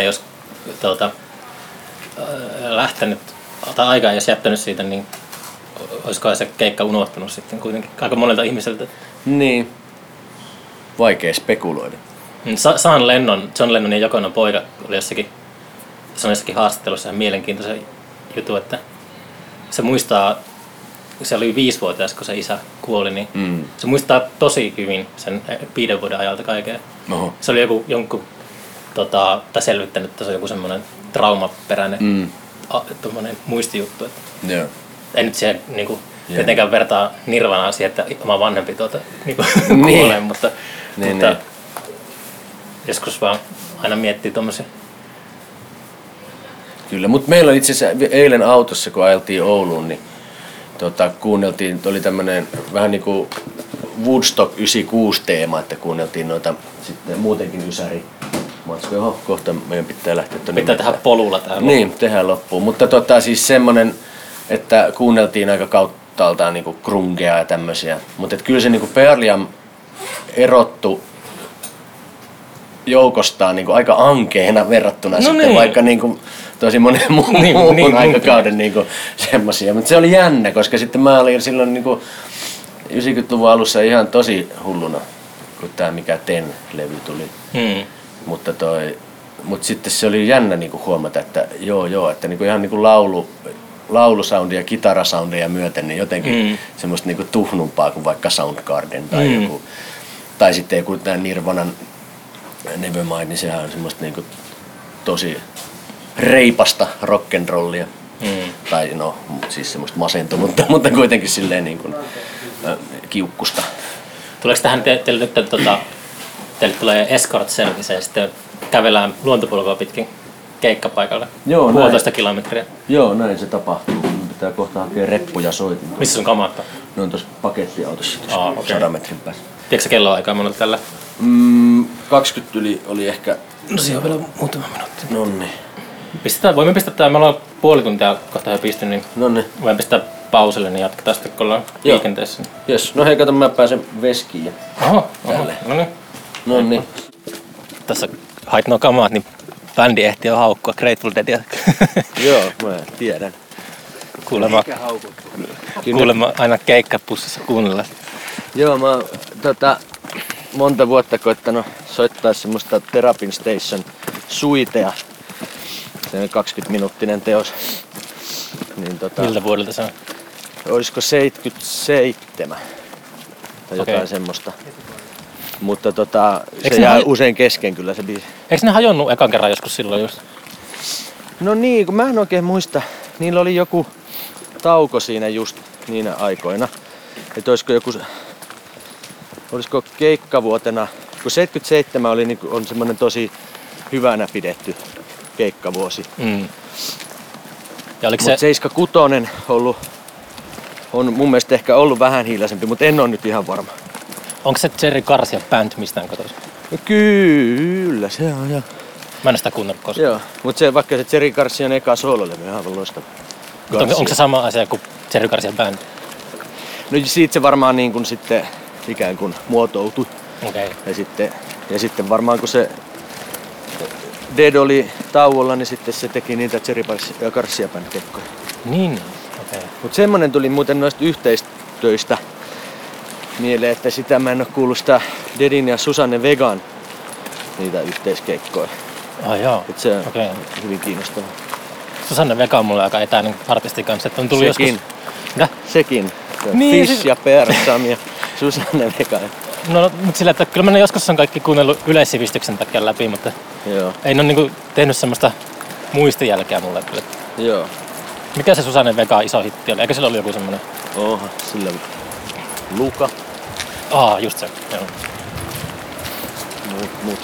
ei olisi tuota, äh, lähtenyt tai aikaa ja jättänyt siitä, niin olisiko se keikka unohtunut sitten kuitenkin aika monelta ihmiseltä. Niin. Vaikea spekuloida. Mm, Sa- Sean Lennon, John Lennonin jokonon poika oli jossakin, se on jossakin haastattelussa ihan mielenkiintoisen jutun, että se muistaa, se oli viisivuotias, kun se isä kuoli, niin Mm. se muistaa tosi hyvin sen eh, viiden vuoden ajalta kaiken. Oho. Se oli joku, jonkun, tota, tai selvittänyt, että se on joku semmoinen traumaperäinen Mm. a, muistijuttu. Että Joo. ei nyt siihen niin kuin, Joo. tietenkään vertaa Nirvanaa siihen, että oma vanhempi tuota, niin kuin, Niin. kuolee, mutta, Niin, mutta niin. joskus vaan aina miettii tuommoisia. Kyllä, mutta meillä itse asiassa eilen autossa, kun ajeltiin Ouluun, niin tota, kuunneltiin, oli tämmöinen vähän niin kuin Woodstock 96 teema, että kuunneltiin noita sitten muutenkin ysäri. Matskoja, oho, kohta meidän pitää lähteä tuonne. Pitää tehdä polulla tähän. Niin, tehdään loppuun. Mutta tota, siis semmonen, että kuunneltiin aika kauttaaltaan niinku grungea ja tämmöisiä. Mutta kyllä se niinku Pearl Jam erottu joukostaan niinku aika ankeena verrattuna No sitten niin. vaikka niinku tosi monen muun Niin, niin, niin, niin, niin, aikakauden niinku semmosia. Mutta se oli jännä, koska sitten mä olin silloin niinku 90-luvun alussa ihan tosi hulluna, kun tämä mikä Ten-levy tuli. Hmm. Mutta toi, mut sitten se oli jännä niinku huomata, että joo joo, että niinku ihan niinku laulu, laulusoundia ja kitarasoundia myöten, niin jotenkin Mm. mm. semmoista niinku tuhnumpaa kuin vaikka Soundgarden tai Mm. mm. joku. Tai sitten joku tämä Nirvanan Nevermind, niin sehän on semmoista niinku tosi reipasta rock'n'rollia. Hmm. Tai no, siis semmoista masentunutta, mutta kuitenkin silleen niin kuin, äh, kiukkusta. Tuleeko tähän te, teille nyt, tota, teille tulee escort service ja sitten kävellään luontopolkua pitkin keikkapaikalle? Joo, näin. Puolitoista kilometriä. Joo, näin se tapahtuu. Mun pitää kohta hakea reppuja soitin. Missä sun kamat on? Ne on tuossa pakettiautossa Aa, tuossa okei. 100 metrin päässä. Tiedätkö sä kelloaikaa monelta tällä? Mm, 20 yli oli ehkä... No siinä on vielä muutama minuutti. Nonni. Pistetään, voimme pistää tämä, me ollaan puoli tuntia kohta jo pisty, niin Nonni. voimme pistää pauselle, niin jatketaan sitten kun ollaan Joo. liikenteessä. Jes, no hei, kato mä pääsen veskiin. ja- Oho, oho. Tälle. no niin. Tässä hait nuo kamat, niin bändi ehti jo haukkua Grateful Deadia. Joo, mä tiedän. kuulemma, kuulemma aina keikkapussissa kuunnellaan. Joo, mä oon tota, monta vuotta koittanut soittaa semmoista Therapin Station suitea. Se on 20-minuuttinen teos. Niin tota, Miltä vuodelta se on? olisiko 77 tai jotain Okei. semmoista. Mutta tota, Eikö se jää haj- usein kesken kyllä se biisi. Eikö ne hajonnut ekan kerran joskus silloin just? No niin, kun mä en oikein muista. Niillä oli joku tauko siinä just niinä aikoina. Että olisiko joku, olisiko keikkavuotena, kun 77 oli, niin on semmoinen tosi hyvänä pidetty keikkavuosi. Mm. Ja oliko Mutta se, 76 ollut, on mun mielestä ehkä ollut vähän hiljaisempi, mutta en ole nyt ihan varma. onko se Jerry Garcia band mistään kotoisin? No kyllä, se on jo. Mä en sitä kuunnellut koskaan. Joo, mutta se, vaikka se Jerry Garcian eka soololevy on aivan loistava. Mutta onko, onko se sama asia kuin Jerry Garcia band? No siitä se varmaan niin kuin sitten ikään kuin muotoutui. Okay. Ja sitten, ja sitten varmaan kun se Dead oli tauolla, niin sitten se teki niitä Jerry ja Garcia band kekkoja. Niin, okei. Okay. Mutta semmonen tuli muuten noista yhteistöistä mieleen, että sitä mä en ole kuullut sitä Deadin ja Susanne Vegan niitä yhteiskeikkoja. Ah joo, Et se on okei. okay. hyvin kiinnostavaa. Susanne Veka on mulle aika etäinen artisti kanssa, että on tullut Sekin. joskus... Mitä? Sekin. Se on Niin, Fish siis- ja Persam ja Susanne Vegan. No, mutta sillä, että kyllä mä ne joskus on kaikki kuunnellut yleissivistyksen takia läpi, mutta Joo, ei ne ole niinku tehnyt semmoista muistijälkeä mulle kyllä. joo. Mikä se Susanne Veka iso hitti oli? Eikö sillä ollut joku semmoinen? Oha, sillä Luka. Aa, just se. Joo. Mut, mut.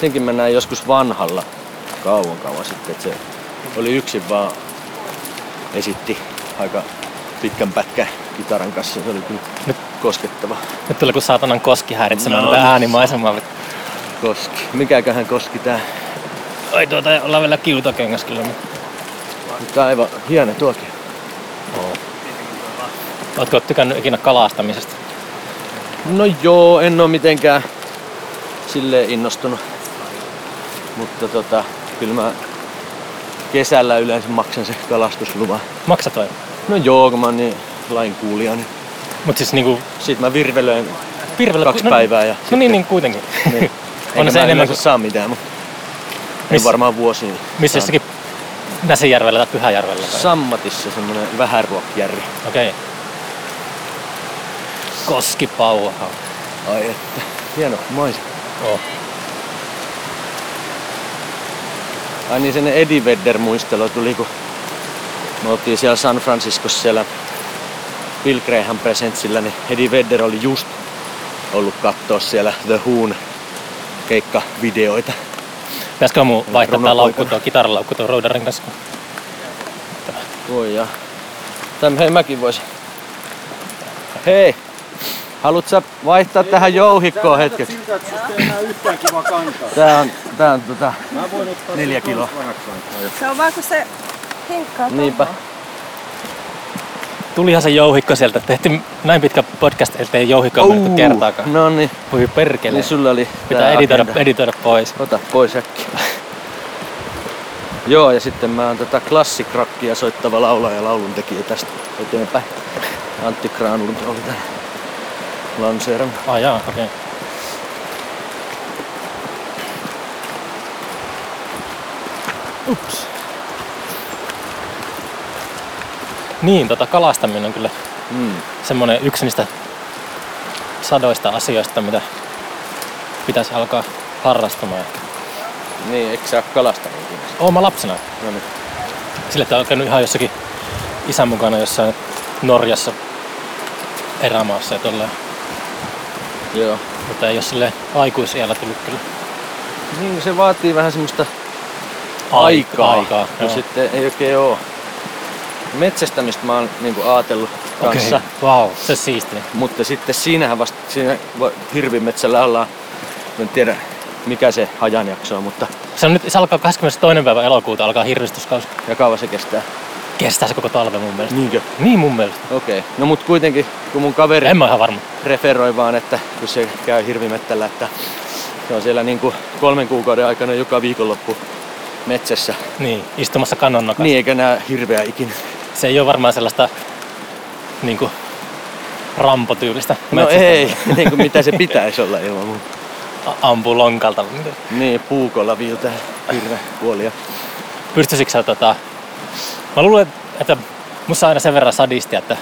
Senkin mä näin joskus vanhalla kauan kauan sitten, että se oli yksin vaan esitti aika pitkän pätkän kitaran kanssa. Se oli kyllä Nyt- koskettava. Nyt tulee kuin saatanan koski häiritsemään No. no. äänimaisemaa. Koski. Mikäköhän koski tää? Ai tuota, ollaan vielä kiutokengässä kyllä. mutta- Mutta aivan hieno tuokin. Ootko tykännyt ikinä kalastamisesta? No joo, en oo mitenkään silleen innostunut. Mutta tota, kyllä mä kesällä yleensä maksan se kalastusluvan. Maksat vai? No joo, kun mä oon niin lainkuulija, niin Mut siis niinku sit mä virvelöin virvellä... kaksi no, päivää ja No niin, niin kuitenkin. Niin. On se mä enemmän kuin... saa mitään, mutta Miss- varmaan vuosiin. Missä jossakin Näsijärvellä tai Pyhäjärvellä? Tai... Sammatissa semmonen vähäruokjärvi. Okei. Okay. Koskipauha. Ai että, hieno maisema. Oh. Ai niin sen Eddie Vedder muistelu tuli, kun me oltiin siellä San Franciscossa siellä Bill Graham Presentsillä, niin Eddie Vedder oli just ollut kattoo siellä The Who'n keikkavideoita. Pitäisikö mun vaihtaa tää laukku, Runopoikana. tuo kitaralaukku tuon roudarin kanssa? Voi ja. Täm, hei mäkin voisin. Hei! Haluat sä vaihtaa tähän jouhikkoon hetkeksi? Siltä, että susta ei enää yhtään kiva kantaa. Tää on, tää on tota, Mä voin ottaa Neljä kiloa. Se on vaan kun se hinkkaa niinpä. Tulihan se jouhikko sieltä. Tehtiin näin pitkä podcast, ettei jouhikkoa mennyt kertaakaan. No niin, Voi perkele. niin sulla oli Pitää tää editoida, agenda. editoida pois. Ota pois äkkiä. Joo, ja sitten mä oon tätä klassikrockia soittava laulaja ja lauluntekijä tästä eteenpäin. Antti Granlund oli tän lanseerannut. Ah jaa, okei. Okay. Ups. Niin, tota kalastaminen on kyllä Mm. semmonen yksi niistä sadoista asioista, mitä pitäisi alkaa harrastamaan. Niin, eikö sä oo kalastanut ikinä? Oon mä lapsena. No niin. Sille, että on käynyt ihan jossakin isän mukana jossain Norjassa erämaassa ja tolleen. Joo. Mutta ei ole sille aikuisiellä tullut kyllä Niin, se vaatii vähän semmoista aikaa. aikaa. aikaa no joo. sitten ei oikein oo. Metsästämistä mä oon niinku ajatellut kanssa. Okei, wow, se siisti. Mutta sitten siinähän vasta, siinä voi- hirvimetsällä ollaan, en tiedä mikä se ajanjakso on, mutta Se on nyt, se alkaa 22. päivä elokuuta, alkaa hirvistyskausi. ja kauan se kestää. Kestää se koko talven mun mielestä. Niinkö? Niin mun mielestä. Okei. Okay. No mut kuitenkin, kun mun kaveri En mä ihan varma. referoi vaan, että kun se käy hirvimettällä, että se on siellä niinku kolmen kuukauden aikana joka viikonloppu metsässä. Niin, istumassa kannon. Niin eikä nää hirveä ikinä. Se ei ole varmaan sellaista niinku rampotyylistä No ei, niin kuin mitä se pitäisi olla ilman muuta. A- Ampuu lonkalta. Niin, puukolla viiltää hirveä kuolia. Pystyisikö sä tota... Mä luulen, että musta on aina sen verran sadisti, että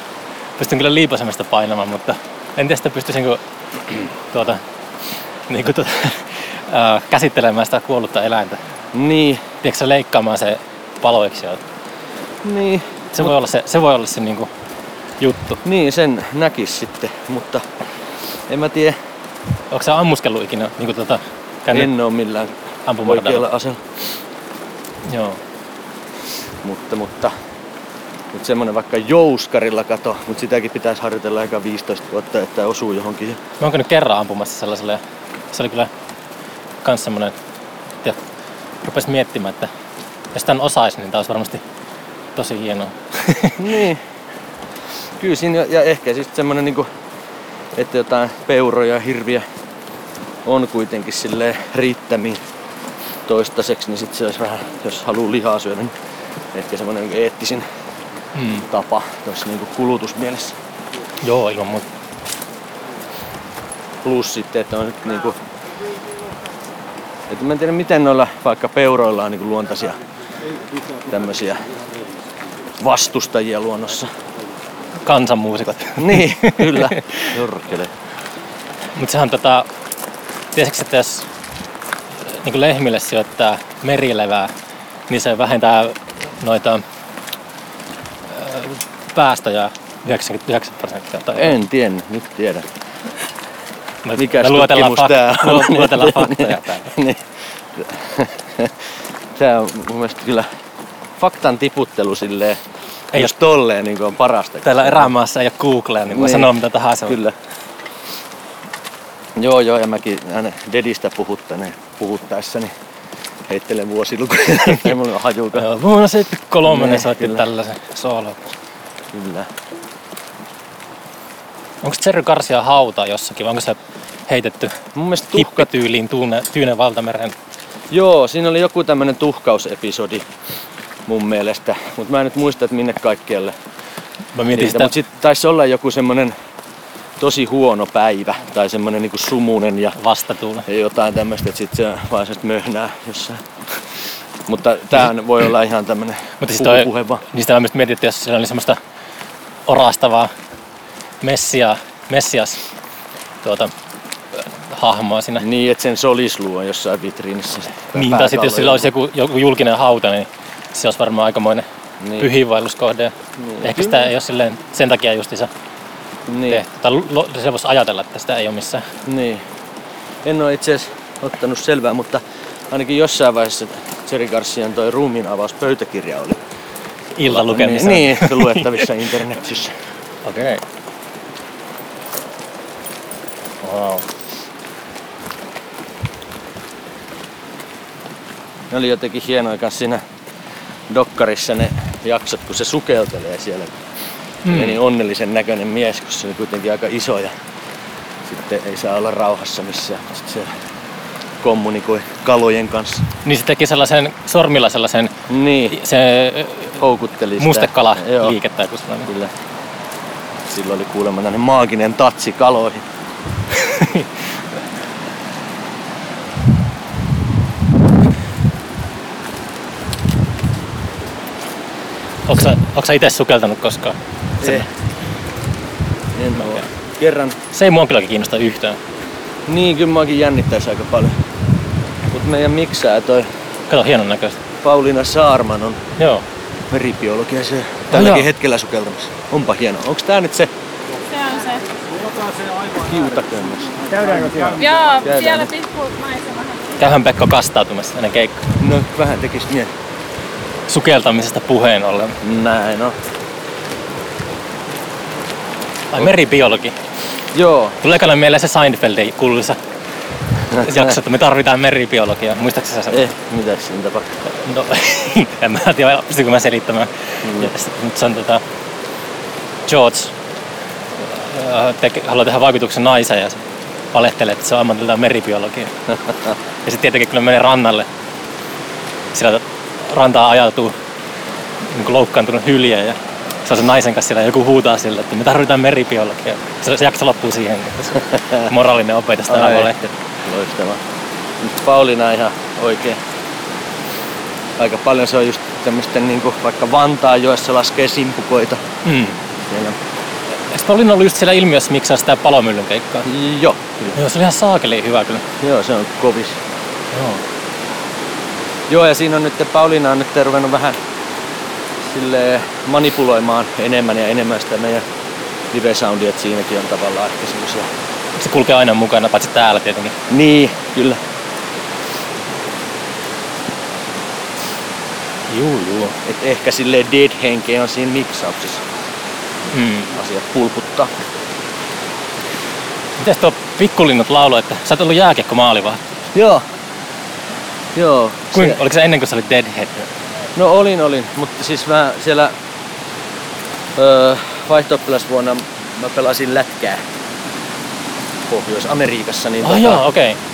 pystyn kyllä liipasemista painamaan, mutta en tiedä, että pystyisinkö tuota, niin kuin tuota, ää, käsittelemään sitä kuollutta eläintä. Niin, Tiedätkö leikkaamaan se paloiksi? niin, Se voi olla se, se, voi olla se niinku juttu. niin sen näkis sitten, mutta en mä tiedä, Onko sä ammuskellut ikinä niinku tota, käynyt en oo millään oikealla asella. Joo. Mutta, mutta, mutta semmonen vaikka jouskarilla kato, mutta sitäkin pitäisi harjoitella aika 15 vuotta, että osuu johonkin. Mä oon käynyt kerran ampumassa sellaiselle se oli kyllä kans semmonen, että rupes miettimään, että jos tän osais, niin tää olisi varmasti tosi hienoa. niin. Kyllä siinä, ja ehkä siis semmonen niinku, että jotain peuroja ja hirviä on kuitenkin silleen riittämiin toistaiseksi, niin sit se olisi vähän, jos haluaa lihaa syödä, niin ehkä semmonen niinku eettisin Mm. tapa tuossa niinku kulutusmielessä. Joo, ilman muuta. Plus sitten, että on nyt niinku... Että mä en tiedä miten noilla vaikka peuroilla on niinku luontaisia tämmösiä vastustajia luonnossa. Kansanmuusikot. Niin, kyllä. Jorkele. Mutta sehän tota, tiesitkö, että jos niin lehmille syöttää merilevää, niin se vähentää noita päästöjä 99 prosenttia. Tai En tiennyt, nyt tiedän. me, Mikäs me luetellaan, tutkimus tää on? lu- luetellaan faktoja täällä. niin. Tää on mun mielestä kyllä faktan tiputtelu silleen, Ei jos tolleen niin on parasta. Täällä erämaassa ei ole Googlea, niin voi Niin. sanoa mitä tahansa. Kyllä. Joo, joo, ja mäkin aina Dedistä puhuttaneen, puhuttaessani heittelen vuosilukuja. Ei mulla ole hajuukaan. Joo, vuonna 73 ne Niin, soitti kyllä. tällaisen soolo. Kyllä. Onko Jerry Garcia hauta jossakin vai onko se heitetty Mun mielestä tuhka... Tyyne, Tyynen valtameren? Joo, siinä oli joku tämmönen tuhkausepisodi mun mielestä, mutta mä en nyt muista, että minne kaikkialle Mä mietin sitä, Mutta sitten taisi olla joku semmonen tosi huono päivä tai semmonen niinku sumunen ja vastatuule. ja jotain tämmöistä, että sit se vaan se möhnää jossain. Mutta tämähän voi olla ihan tämmönen Mutta siis toi, puhe vaan. niistä mä myös mietin, että jos siellä oli semmoista orastavaa messia, messias tuota, hahmoa siinä. Niin, että sen solisluu on jossain vitriinissä. Niin, tai sitten jos sillä olisi joku, joku julkinen hauta, niin se olisi varmaan aikamoinen Niin. pyhiinvaelluskohde. Niin. Ehkä sitä ei ole silleen, sen takia justiinsa Niin, tehty. Tai lo- se voisi ajatella, että sitä ei ole missään. niin. En ole itse asiassa ottanut selvää, mutta ainakin jossain vaiheessa Jerry Garcian toi ruumiin avauspöytäkirja oli. Ilta lukemissa. Niin, niin luettavissa internetissä. Okei. Okay. Wow. Ne oli jotenkin hienoja siinä dokkarissa ne jaksot, kun se sukeltelee siellä. Mm. niin onnellisen näköinen mies, kun se oli kuitenkin aika iso ja sitten ei saa olla rauhassa missään. Sitten se kommunikoi kalojen kanssa. Niin se teki sellaisen sormilla sellaisen Niin, se houkutteli sitä. mustekala Joo, liikettä, on. Kyllä. Silloin oli kuulemma maaginen tatsi kaloihin. Onko sä, onko sä itse sukeltanut koskaan? Se, Eh. En oo. Kerran. se ei mua kylläkin kiinnosta yhtään. Niin, kyllä muakin jännittäisi aika paljon. Mut meidän miksää toi Kato, hienon näköistä. Pauliina Saarman on Joo. meribiologi ja se tälläkin joo. hetkellä sukeltamassa. Onpa hieno. Onks tää nyt se Se on se. kiutakömmös? Joo, Käydään. siellä pikku maisema. Käyhän Pekko kastautumassa ennen keikkaa. No vähän tekis mieli. Sukeltamisesta puheen ollen. Näin on. Ai meribiologi. Joo. Tuleeko mieleen se Seinfeldin kuuluisa jakso, että me tarvitaan meribiologiaa. Muistaakseni sä sen? Eh, mitäs siinä tapahtuu? No, en mä tiedä, pystykö mä selittämään. Mm. Nyt se on tota, George äh, teke, haluaa tehdä vaikutuksen naiseen ja se valehtelee, että se on ammatiltaan meribiologia. ja sitten tietenkin kun ne menee rannalle, siellä rantaa ajautuu niin kuin loukkaantunut hyljä ja se on se naisen kanssa siellä ja joku huutaa sille, että me tarvitaan meribiologiaa. Se, se jakso loppuu siihen, että se moraalinen opetus tai Ai. valehtelu. Loistavaa. Nyt Pauliina ihan oikein. Aika paljon se on just tämmöisten niinku vaikka Vantaajoessa laskee simpukoita. Mm. Eikö Pauliina ollut just siellä ilmiössä miksaa sitä palomyllyn keikkaa? Joo, kyllä. Joo, se oli ihan saakeli hyvä kyllä. Joo, se on kovis. Joo. Joo, ja siinä on nyt, Pauliina on nyt ruvennut vähän sille manipuloimaan enemmän ja enemmän sitä meidän live-soundia, että siinäkin on tavallaan ehkä semmosia... Se kulkee aina mukana, paitsi täällä tietenkin. Niin, kyllä. Juu, juu. Et ehkä sille dead henkeä on siinä miksauksessa. Mm. Asiat pulputtaa. Mites tuo pikkulinnut laulu, että sä oot ollut jääkiekko maalivahti. Joo. Joo. Kuin, se- oliko se ennen kuin sä olit Deadhead? No olin, olin, mutta siis mä siellä öö, vaihto-oppilasvuonna mä pelasin lätkää Pohjois-Amerikassa, niin Ah tota, joo, okei. Okay.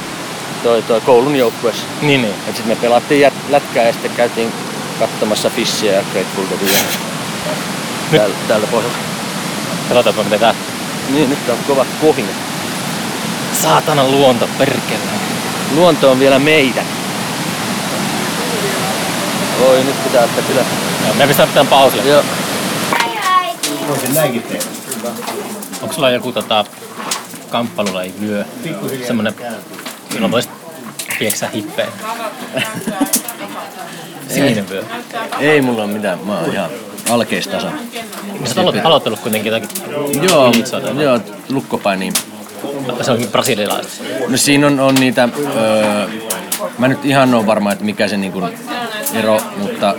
toi, toi koulun joukkueessa. Niin, niin. Et sit me pelattiin jät- lätkää ja sitten käytiin katsomassa Fishia ja Deadia Nyt- täällä, täällä pohjalla. Katsotaanpa miten tää. Niin, nyt on kovat kohinat. Saatana luonto, perkele. Luonto on vielä meidän. Oi, nyt pitää ottaa kyllä. Joo, me pistää pitää pausille. Joo. Voisin näinkin tehdä. Onko sulla joku tota, kamppalulla ei vyö? Semmonen, jolla voisi pieksää hippeen. Sininen vyö. Ei mulla ole mitään, mä oon ihan alkeistasa. Niin sä oot aloit- aloittanut kuitenkin jotakin Joo, joo, lukkopainiin. Se on brasilialainen. No siinä on, on niitä, öö, mä nyt ihan on varma, että mikä se niinku ero, mutta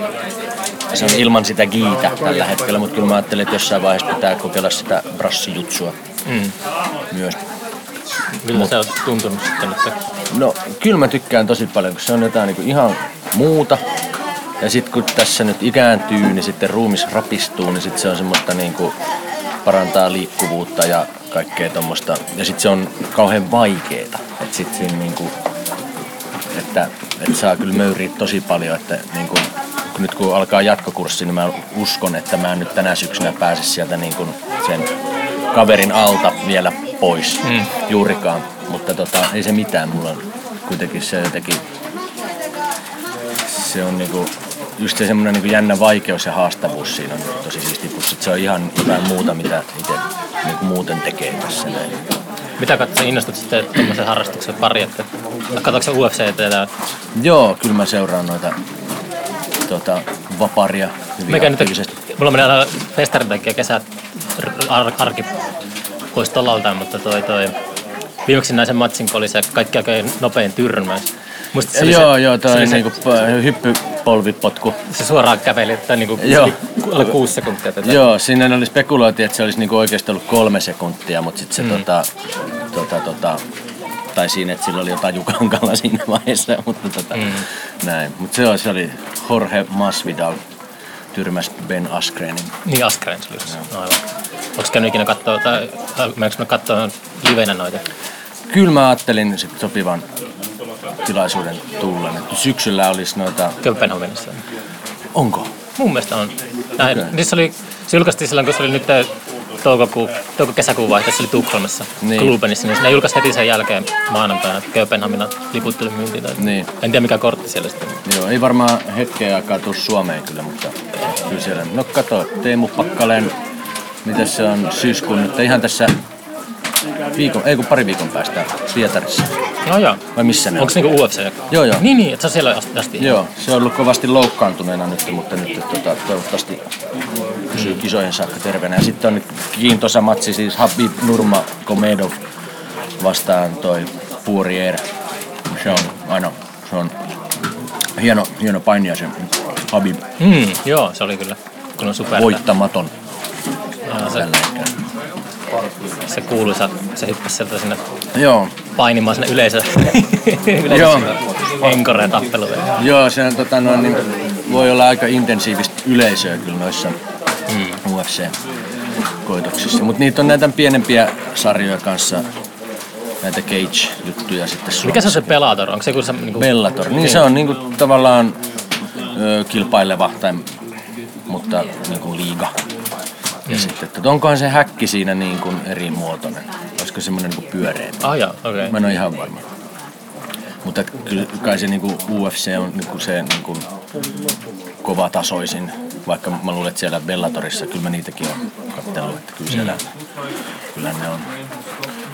se on ilman sitä giitä tällä hetkellä, mutta kyllä mä ajattelin, että jossain vaiheessa pitää kokeilla sitä brassijutsua Mm. myös. Miltä se on tuntunut sitten nyt? No kyllä mä tykkään tosi paljon, kun se on jotain niinku ihan muuta. Ja sitten kun tässä nyt ikääntyy, niin sitten ruumis rapistuu, niin sitten se on semmoista niinku parantaa liikkuvuutta ja kaikkea tuommoista. Ja sitten se on kauhean vaikeeta. Että sit siinä niinku, että, että saa kyllä möyriä tosi paljon, että niinku, kun nyt kun alkaa jatkokurssi, niin mä uskon, että mä en nyt tänä syksynä pääse sieltä niinku sen kaverin alta vielä pois mm. juurikaan. Mutta tota, ei se mitään, mulla on kuitenkin se jotenkin, se on niinku, just se semmoinen niinku jännä vaikeus ja haastavuus siinä on tosi siisti, sit se on ihan jotain muuta, mitä itse niinku muuten tekee tässä näin. Mitä katsot, innostut sitten tuommoisen harrastuksen pari, että katsoitko sä UFC ja Joo, kyllä mä seuraan noita tota, vaparia hyvin Mikä nyt, mulla menee aina festarin takia kesät ar, arki pois tolaltaan, mutta toi, toi viimeksi näin sen matsin, kun oli se kaikki nopein tyrmäys. Musta se Joo, se, joo, se, toi oli se, niinku p- hyppypolvipotku. se, suoraan käveli, tai niinku Joo. alle kuusi sekuntia. Tätä. Joo, sinne oli spekuloitiin, että se olisi niinku oikeasti ollut kolme sekuntia, mutta sitten se mm. tota, tota, tota, tai siinä, että sillä oli jotain jukankalla siinä vaiheessa, mutta tota, mm. näin. Mutta se, oli- se oli Jorge Masvidal tyrmäs Ben Askrenin. Niin Askren se oli se. No, aivan. Onko käynyt ikinä katsoa, tai meneekö mä katsoa livenä noita? Kyllä mä ajattelin sit sopivan tilaisuuden tullen, että syksyllä olisi noita... Kööpenhaminassa. Onko? Mun mielestä on. Näin. Okei. Niissä oli, se julkaistiin silloin, kun se oli nyt toukokuun, touko-kesäkuun vaihteessa, se oli Tukholmassa, Niin. Klubenissa, niin ne julkaisi heti sen jälkeen maanantaina, että Kööpenhaminan liput tuli myyntiin. Tai... Niin. En tiedä mikä kortti siellä sitten. Joo, ei varmaan hetkeä aikaa tuu Suomeen kyllä, mutta kyllä siellä. No kato, Teemu Pakkaleen, miten se on syyskuun nyt, ihan tässä viikon, ei kun pari viikon päästä Pietarissa. No joo. Vai missä ne on? Onko niinku UFC? Joo, joo. Niin, niin, että se on siellä asti. Joo, se on ollut kovasti loukkaantuneena nyt, mutta nyt tota, toivottavasti pysyy kisojen saakka terveenä. Ja sitten on nyt kiintoisa matsi siis Habib Nurmagomedov vastaan toi Poirier. Se on aina, se on hieno, hieno painija se Habib, Mm, joo, se oli kyllä. Kun on super. voittamaton se, se kuuluisa, se hyppäsi sieltä sinne Joo, painimaan sinne yleisö. Joo. Enkoreen tappeluun. Joo, se on, tota, noin, niin, voi olla aika intensiivistä yleisöä kyllä noissa mm. UFC-koitoksissa. Mutta niitä on näitä pienempiä sarjoja kanssa, näitä cage-juttuja sitten Mikä se on Suomessa. se Bellator? Onko se joku se niinku... Bellator. Niin se on niinku tavallaan ö, kilpaileva, tai, mutta niinku liiga. Ja Mm. sitten, että onkohan se häkki siinä niin kuin eri muotoinen? Olisiko semmoinen niin pyöreä? Ah okei. Okay. Mä en ole ihan varma. Mutta kyllä kai se niinku UFC on niinku se niinku kova tasoisin, vaikka mä luulen, että siellä Bellatorissa, kyllä mä niitäkin on katsellut, että kyllä siellä, kyllä ne on.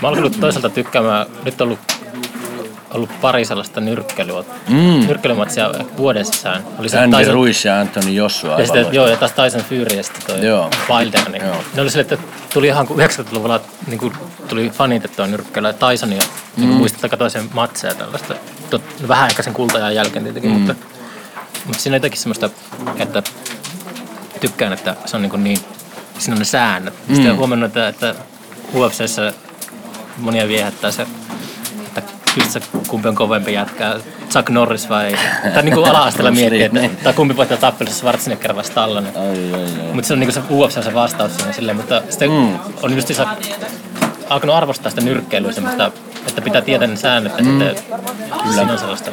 Mä oon kyllä toisaalta tykkäämään, nyt on ollut, ollut pari sellaista nyrkkelyä, Mm. nyrkkelymatsia vuoden sisään. Oli se Andy Tyson- Ruiz ja Anthony Joshua ja sitten, joo, ja taas Tyson Fury ja sitten toi Joo. Wilder. Niin Joo. ne oli sille, että tuli ihan kuin 90-luvulla niin kuin tuli fanitettua nyrkkelyä. Tysonia, niin kuin muistatte, katsoin sen matseja ja tällaista. Tot, vähän ehkä sen kultajan jälkeen tietenkin, mm. mutta, mutta siinä on jotenkin semmoista, että tykkään, että se on niin, niin siinä on ne säännöt. Mm. Sitten huomannut, että, että UFCssä monia viehättää se, että just se kumpi on kovempi jätkä, Chuck Norris vai, tai niin kuin ala-asteella miettii, Lee, että, tai kumpi voittaa tappelussa Schwarzenegger vai Stallone. Ai, ai, ai. Mutta se on niinku se UFC on se vastaus siihen silleen, mutta sitten mm. on just se, alkanut arvostaa sitä nyrkkeilyä semmoista, että pitää tietää ne säännöt ja mm. sitten siinä on sellaista,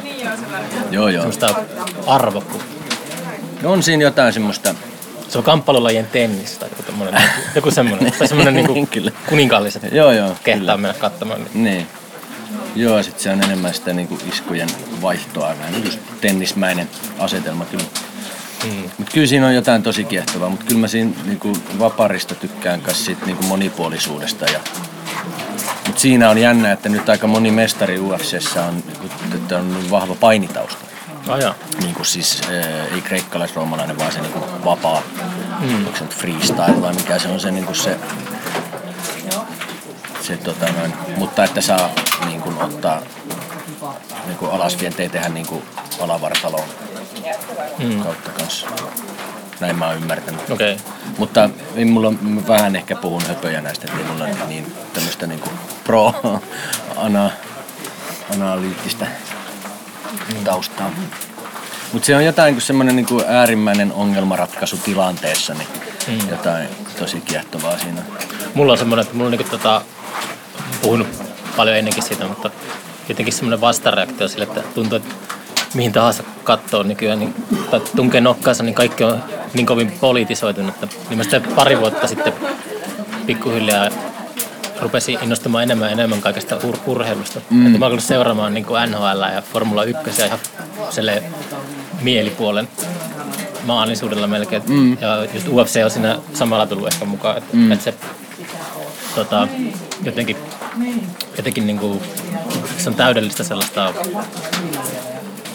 Joo, joo. semmoista arvokkuutta. On siinä jotain semmoista, Se on kamppailulajien tennis tai joku, tommonen, joku semmoinen, tai semmoinen niinku Kyllä. kuninkaalliset joo joo, kehtaa kyllä. mennä katsomaan. Niin. Niin. Joo, sit se on enemmän sitä niinku iskujen vaihtoa, vähän just tennismäinen asetelma kyllä. Mm. Mut kyllä siinä on jotain tosi kiehtovaa, mutta kyllä mä siinä niinku vaparista tykkään myös siitä niinku monipuolisuudesta. Ja... Mut siinä on jännä, että nyt aika moni mestari UFCssä on, niinku, että on niin vahva painitausta. Oh, joo. Niin kuin siis äh, ei kreikkalais-roomalainen, vaan se niin kuin vapaa, mm. onko se nyt freestyle vai mikä se on se, niin kuin se, se tota noin, mutta että saa niin kuin ottaa niin kuin alasvientejä tehdä niin kuin alavartaloon mm. kautta kanssa. Näin mä oon ymmärtänyt. Okay. Mutta ei mulla, mä vähän ehkä puhun höpöjä näistä, että mulla ole niin tämmöistä niinku pro ana, analyyttistä taustaa. Mutta se on jotain kuin semmoinen niinku äärimmäinen ongelmanratkaisu tilanteessa, niin mm. jotain tosi kiehtovaa siinä. mulla on semmoinen, että mulla on niinku tota, puhunut paljon ennenkin siitä, mutta jotenkin semmoinen vastareaktio sille, että tuntuu, että mihin tahansa katsoo nykyään, niin, tai tunkee nokkaansa, niin kaikki on niin kovin politisoitunut, että niin mä sitten pari vuotta sitten pikkuhiljaa rupesin innostumaan enemmän ja enemmän kaikesta ur- urheilusta. Mm. Että mä oon seuraamaan niin NHL ja Formula 1 ihan sille mielipuolen maallisuudella melkein. Mm. Ja just UFC on siinä samalla tullut ehkä mukaan, että, mm. että se tota, jotenkin, jotenkin niin kuin, se on täydellistä sellaista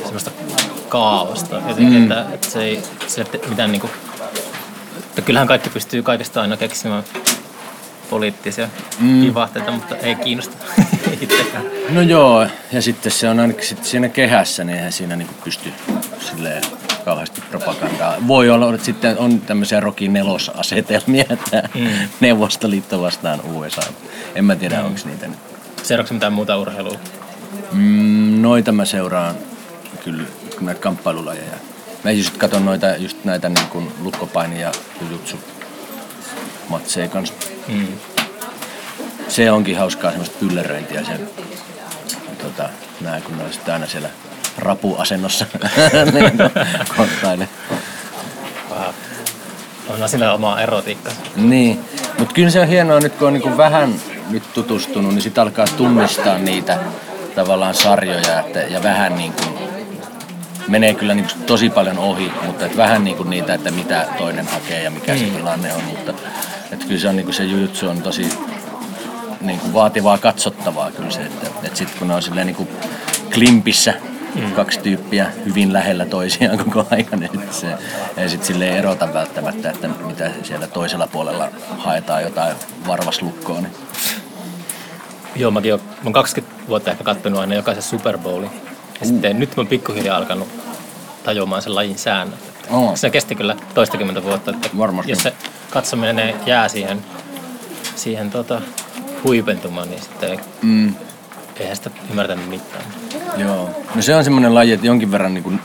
semmoista kaaosta. Jotenkin, mm. että, että se ei sille mitään niin kuin, että kyllähän kaikki pystyy kaikesta aina keksimään poliittisia mm. kivahteita, mutta ei kiinnosta itsekään. No joo, ja sitten se on ainakin sit siinä kehässä, niin eihän siinä niinku pysty silleen kauheasti propagandaa. Voi olla, että sitten on tämmöisiä Rocky nelosasetelmia, että mm. Neuvostoliitto vastaan USA. En mä tiedä, mm. onko niitä nyt. Seuraavaksi mitään muuta urheilua? Mm, noita mä seuraan kyllä näitä kamppailulajeja. Mä just katson noita, just näitä niin kuin lukkopaini ja jujutsu matseja kanssa. Mm. Se onkin hauskaa semmoista pylleröintiä se, tota, nää kun ne aina siellä rapuasennossa niin, konttaile. On sillä oma erotiikka. Niin, mutta kyllä se on hienoa nyt kun on niinku vähän nyt tutustunut, niin sitten alkaa tunnistaa niitä tavallaan sarjoja että, ja vähän niin kuin menee kyllä niin kuin tosi paljon ohi, mutta et vähän niin kuin niitä, että mitä toinen hakee ja mikä mm. se tilanne on, mutta et kyllä se on niin kuin se jujutsu on tosi niin kuin vaativaa katsottavaa kyllä se, että, että sitten kun ne on silleen niin kuin klimpissä mm. kaksi tyyppiä hyvin lähellä toisiaan koko ajan, sit se ei sitten silleen erota välttämättä, että mitä siellä toisella puolella haetaan jotain varvaslukkoa. Niin. Joo, mäkin olen, mä oon 20 vuotta ehkä kattonut aina jokaisen Super Bowlin. Ja sitten nyt mä oon pikkuhiljaa alkanut tajumaan sen lajin säännöt. Oo. Se kesti kyllä toistakymmentä vuotta. Että Varmasti. Jos se katsominen jää siihen, siihen tota, huipentumaan, niin sitten Mm. Eihän sitä ymmärtänyt mitään. Joo. No se on semmoinen laji, että jonkin verran niin kuin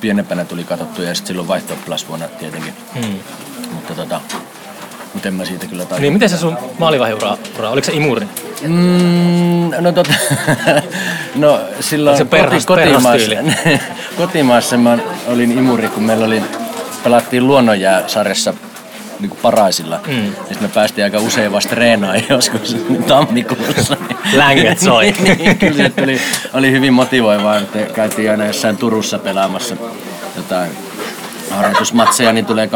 pienempänä tuli katsottu ja sitten silloin vaihto vuonna tietenkin. Hmm. Mutta tota, mutta en mä siitä kyllä tajua. Niin miten se sun maalivahiura, ura, oliko se imuri? Mm, no tota, no silloin se perhas- kotimaassa, perhastyyli? kotimaassa mä olin imuri, kun meillä oli, pelattiin luonnonjääsarjassa niin kuin paraisilla. Mm. Ja sitten me päästiin aika usein vasta treenaan joskus tammikuussa. Länget soi. niin, kyllä se oli, oli hyvin motivoivaa, että käytiin aina jossain Turussa pelaamassa jotain harjoitusmatseja, niin tulee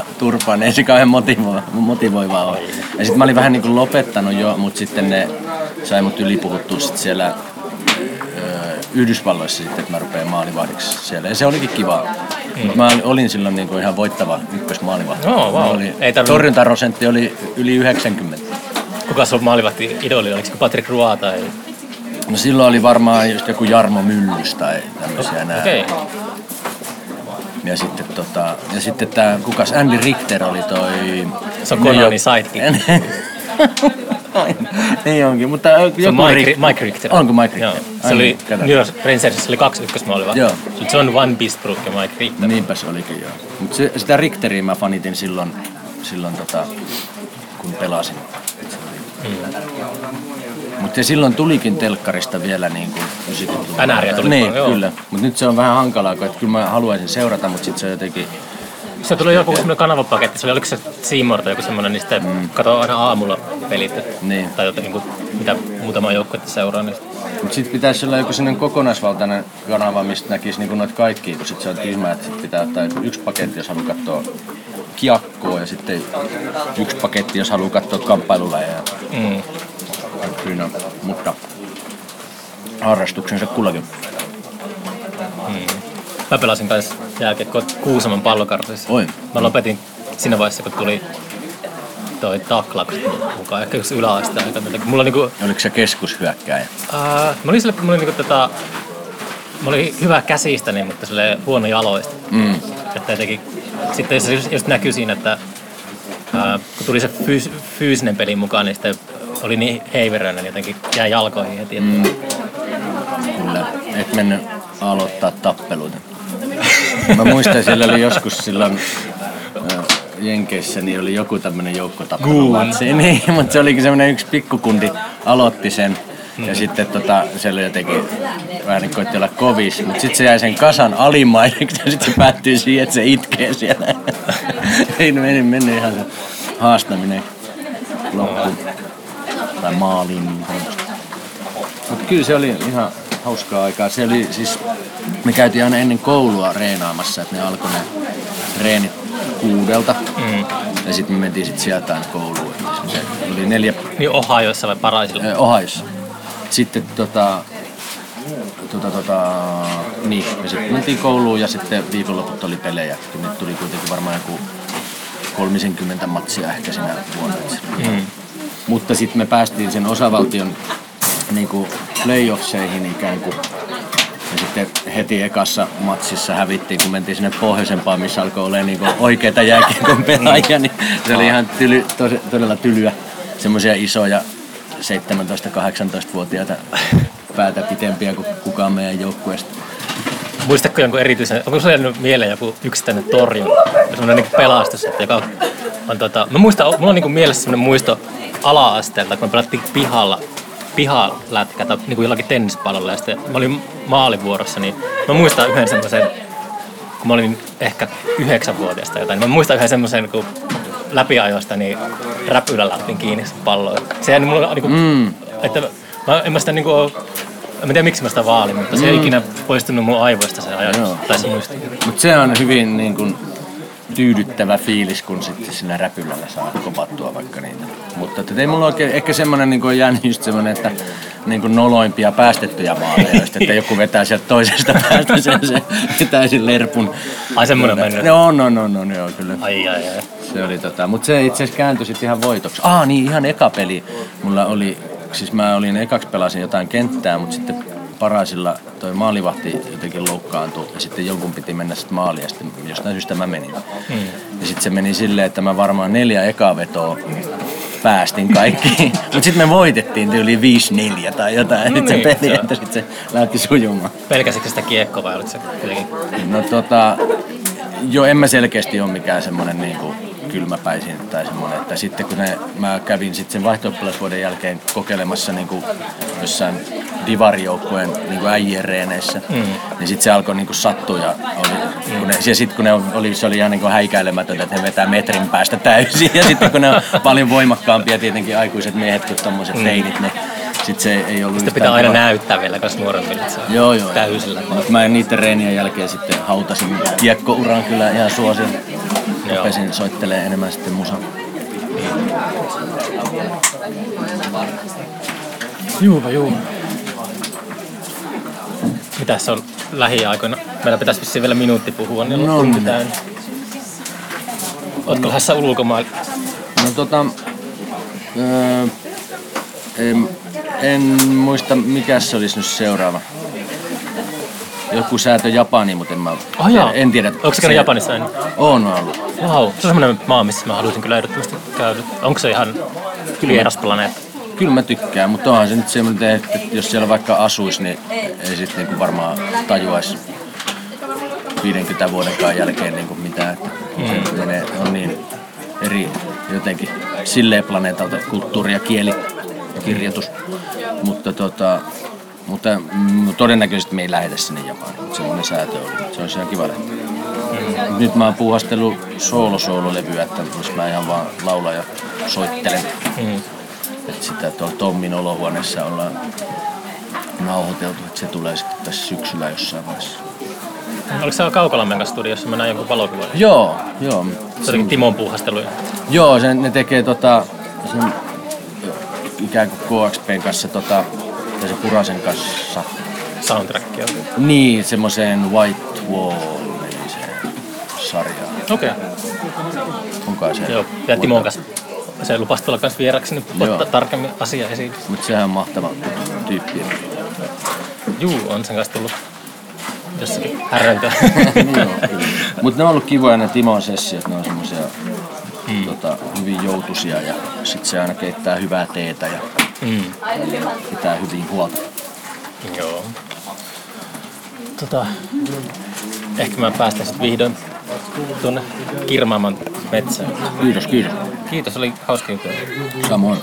28-0 turpaan, niin ei se kauhean motivo- motivoivaa ole. Ja sitten mä olin vähän niin kuin lopettanut jo, mutta sitten ne sai mut ylipuhuttua sit siellä Yhdysvalloissa sitten, että mä rupean maalivahdiksi siellä. Ja se olikin kiva. Mm. Mä olin silloin niin kuin ihan voittava ykkösmaalivahti. Oo, vau. Oli, Ei tarvinnut- torjuntaprosentti oli yli 90. Kuka sun maalivahti idoli? Oliko se Patrick Roy tai... No silloin oli varmaan just joku Jarmo Myllys tai tämmöisiä. Okei. Okay. Ja sitten, tota, ja sitten tää, kukas Andy Richter oli toi... Se on Conanin sidekick. niin onkin, mutta joku Se on Mike, Richter- Mike Richter. Onko Mike Joo. Richter? Se Ai oli niin. New York Rangersissa oli kaksi ykkösmaalivahtia. Joo. Se oli John Van Beastbrook ja Mike Richter. Niinpä se olikin joo. Mut se, sitä Richteriä mä fanitin silloin, silloin tota, kun pelasin. Mutta silloin tulikin telkkarista vielä niin kuin 90-luvulla. NRiä tuli Niin, paljon, joo. kyllä. Mutta nyt se on vähän hankalaa, kun että kyllä mä haluaisin seurata, mutta sitten se on jotenkin... Se tuli joku semmoinen kanavapaketti, se oli, oliko se Seymour tai joku semmoinen, niin sitten mm. katsoo aina aamulla pelit. et- Niin. Tai jotain, niin mitä muutama joukkuetta seuraa. Sit- Mutta sitten pitäisi olla joku sellainen kokonaisvaltainen kanava, mistä näkisi niin noita kaikkia, kun sitten se on tyhmä, että sit pitää ottaa yksi paketti, jos haluaa katsoa kiekkoa ja sitten yksi paketti, jos haluaa katsoa kamppailulajeja. mm. Kyllä, mutta harrastuksensa kullakin. Mä pelasin kanssa jälkiekkoa Kuusamon pallokartissa. Oi. Mä lopetin siinä vaiheessa, kun tuli toi taklaus mukaan, ehkä jos yläaste aika. Mulla niinku, Oliko se keskushyökkääjä? ää, mä olin sille, mulla oli niinku tota, mä olin hyvä käsistäni, mutta sille huono jaloista. Mm. Että jotenkin, sitten se just, just näkyi siinä, että ää, kun tuli se fyys, fyysinen peli mukaan, niin sitten oli niin heiveröinen, niin jotenkin jäi jalkoihin heti. Mm. Kyllä, et mennyt aloittaa tappeluita. Mä muistan, siellä oli joskus silloin Jenkeissä niin oli joku tämmönen joukkotappelumatsi. Niin, mutta se olikin semmoinen yksi pikkukundi aloitti sen. Ja sitten tota, siellä jotenkin vähän niin koitti olla kovis, mutta sitten se jäi sen kasan alimaiseksi ja sitten se päättyi siihen, että se itkee siellä. Ei meni, meni ihan se haastaminen loppuun. Tai maaliin. Mutta kyllä se oli ihan hauskaa aikaa. Se oli siis, me käytiin aina ennen koulua reenaamassa, että ne alkoi ne reenit kuudelta. Mm. Ja sitten me mentiin sit sieltä aina kouluun. Se oli neljä Niin Ohioissa vai Paraisilla? Ö, Ohiossa. Sitten tota, tota, tota, niin, ja sitten mentiin kouluun ja sitten viikonloput oli pelejä. Nyt tuli kuitenkin varmaan joku 30 matsia ehkä sinä vuonna. Mm. Mutta sitten me päästiin sen osavaltion niin kuin playoffseihin ikään kuin. Ja sitten heti ekassa matsissa hävittiin, kun mentiin sinne pohjoisempaan, missä alkoi olla niin oikeita jääkiekon pelaajia, niin se oli ihan tyly, tos, todella tylyä. Semmoisia isoja 17-18-vuotiaita päätä pitempiä kuin kukaan meidän joukkueesta. Muistatko jonkun erityisen, onko sinulla jäänyt mieleen joku yksittäinen torjunta, semmoinen niin pelastus, että joka on tota, mä muistan, mulla on niin mielessä semmoinen muisto ala-asteelta, kun me pelattiin pihalla, pihalätkä tai niin kuin jollakin tennispallolla ja sitten mä olin maalivuorossa, niin mä muistan yhden semmoisen, kun mä olin ehkä yhdeksänvuotias tai jotain, niin mä muistan yhden semmoisen, kun läpiajoista niin räpylällä otin kiinni sen pallon. Se jäi mulla niin kuin, mm. että mä en mä sitä niin kuin, en tiedä miksi mä sitä vaalin, mutta se ei ikinä poistunut mun aivoista se ajatus. Joo. Tai se muisti. Mutta se on hyvin niin kuin, tyydyttävä fiilis, kun sitten siinä räpylällä saa kopattua vaikka niitä. Mutta että ei mulla oikein, ehkä semmoinen niin on jäänyt just semmoinen, että niin kuin noloimpia päästettyjä maaleja, just, että joku vetää sieltä toisesta päästä sen, se vetää sen lerpun. Ai semmoinen mennyt. No, no, no, no, joo, kyllä. Ai ai ai. Se oli tota, mutta se itse asiassa kääntyi sitten ihan voitoksi. Ah niin, ihan eka peli. Mulla oli, siis mä olin ekaksi pelasin jotain kenttää, mutta sitten Parasilla toi maalivahti jotenkin loukkaantui ja sitten jonkun piti mennä sitten maaliin ja sitten jostain syystä mä menin. Hmm. Ja sitten se meni silleen, että mä varmaan neljä ekaa vetoa päästin kaikki. Mutta sitten me voitettiin tyyli 5-4 tai jotain. No se niin, peli, se on. että sitten se lähti sujumaan. Pelkäsikö sitä kiekkoa vai oliko se kuitenkin? No tota, jo en mä selkeästi ole mikään semmonen niinku kylmäpäisin tai semmonen, että sitten kun ne, mä kävin sitten sen vaihto jälkeen kokeilemassa niinku jossain divarijoukkueen niinku äijien reeneissä, mm. niin sitten se alkoi niinku sattua ja, oli, kun ne, ja sitten kun ne oli, se oli ihan niinku häikäilemätöntä, että he vetää metrin päästä täysin ja sitten kun ne on paljon voimakkaampia tietenkin aikuiset miehet kuin tommoset mm. teinit, niin sitten se ei ollut Sitä pitää aina kova. näyttää vielä kas nuoremmille, että se on Joo, joo. täysillä. Mutta mä niiden reenien jälkeen sitten hautasin kiekkouran kyllä ihan suosin. Rupesin soittelee enemmän sitten musan. Juuva, juuva. Mitäs se on lähiaikoina? Meillä pitäisi vissiin vielä minuutti puhua, niin on No tunti niin. täynnä. Ootko lähdössä ulkomaille? No tota... Öö, en, en muista mikä se olisi nyt seuraava. Joku säätö Japani, mutta en mä Oh, joo. en tiedä. Onko se käynyt Japanissa ennen? On ollut. Wow, se on semmoinen maa, missä mä haluaisin kyllä ehdottomasti käydä. Onko se ihan vieras planeetta? Kyllä mä tykkään, mutta onhan se nyt semmoinen, että jos siellä vaikka asuisi, niin ei sitten niinku varmaan tajuaisi 50 vuodenkaan jälkeen niinku mitään. Että se menee, on niin eri jotenkin silleen planeetalta kulttuuri ja kieli ja kirjoitus. Mutta tota, mutta mm, todennäköisesti me ei lähetä sinne Japaniin, mutta semmoinen säätö oli. Se olisi ihan kiva lähteä. Nyt mä oon puuhastellut soolo-soolo-levyä, että jos mä ihan vaan laulan ja soittelen. Mm. Että sitä tuolla Tommin olohuoneessa ollaan nauhoiteltu, että se tulee sitten tässä syksyllä jossain vaiheessa. Oliko se Kaukolammen kanssa studiossa? Mä näin jonkun valokuvan. Joo, joo. Se olikin Timon puuhasteluja. Joo, se, ne tekee tota, sen ikään kuin KXPn kanssa tota, se Purasen kanssa. Soundtrackia. Niin, semmoiseen White Wall-nimiseen sarjaan. Okei. Onkaan se? Joo, ja Timon kanssa. Se lupasi tulla kanssa vieraksi, niin Joo. ottaa tarkemmin asia esiin. Mutta sehän on mahtava tyyppi. Juu, on sen kanssa tullut jossakin häröntöä. Mutta ne on ollut kivoja ne Timon sessiot, ne on semmoisia mm. tota, hyvin joutuisia ja sit se aina keittää hyvää teetä ja mm. pitää hyvin huolta. Joo. Tota, ehkä mä päästän sitten vihdoin tuonne kirmaamaan metsään. Kiitos, kiitos. Kiitos, oli hauska juttu. Samoin.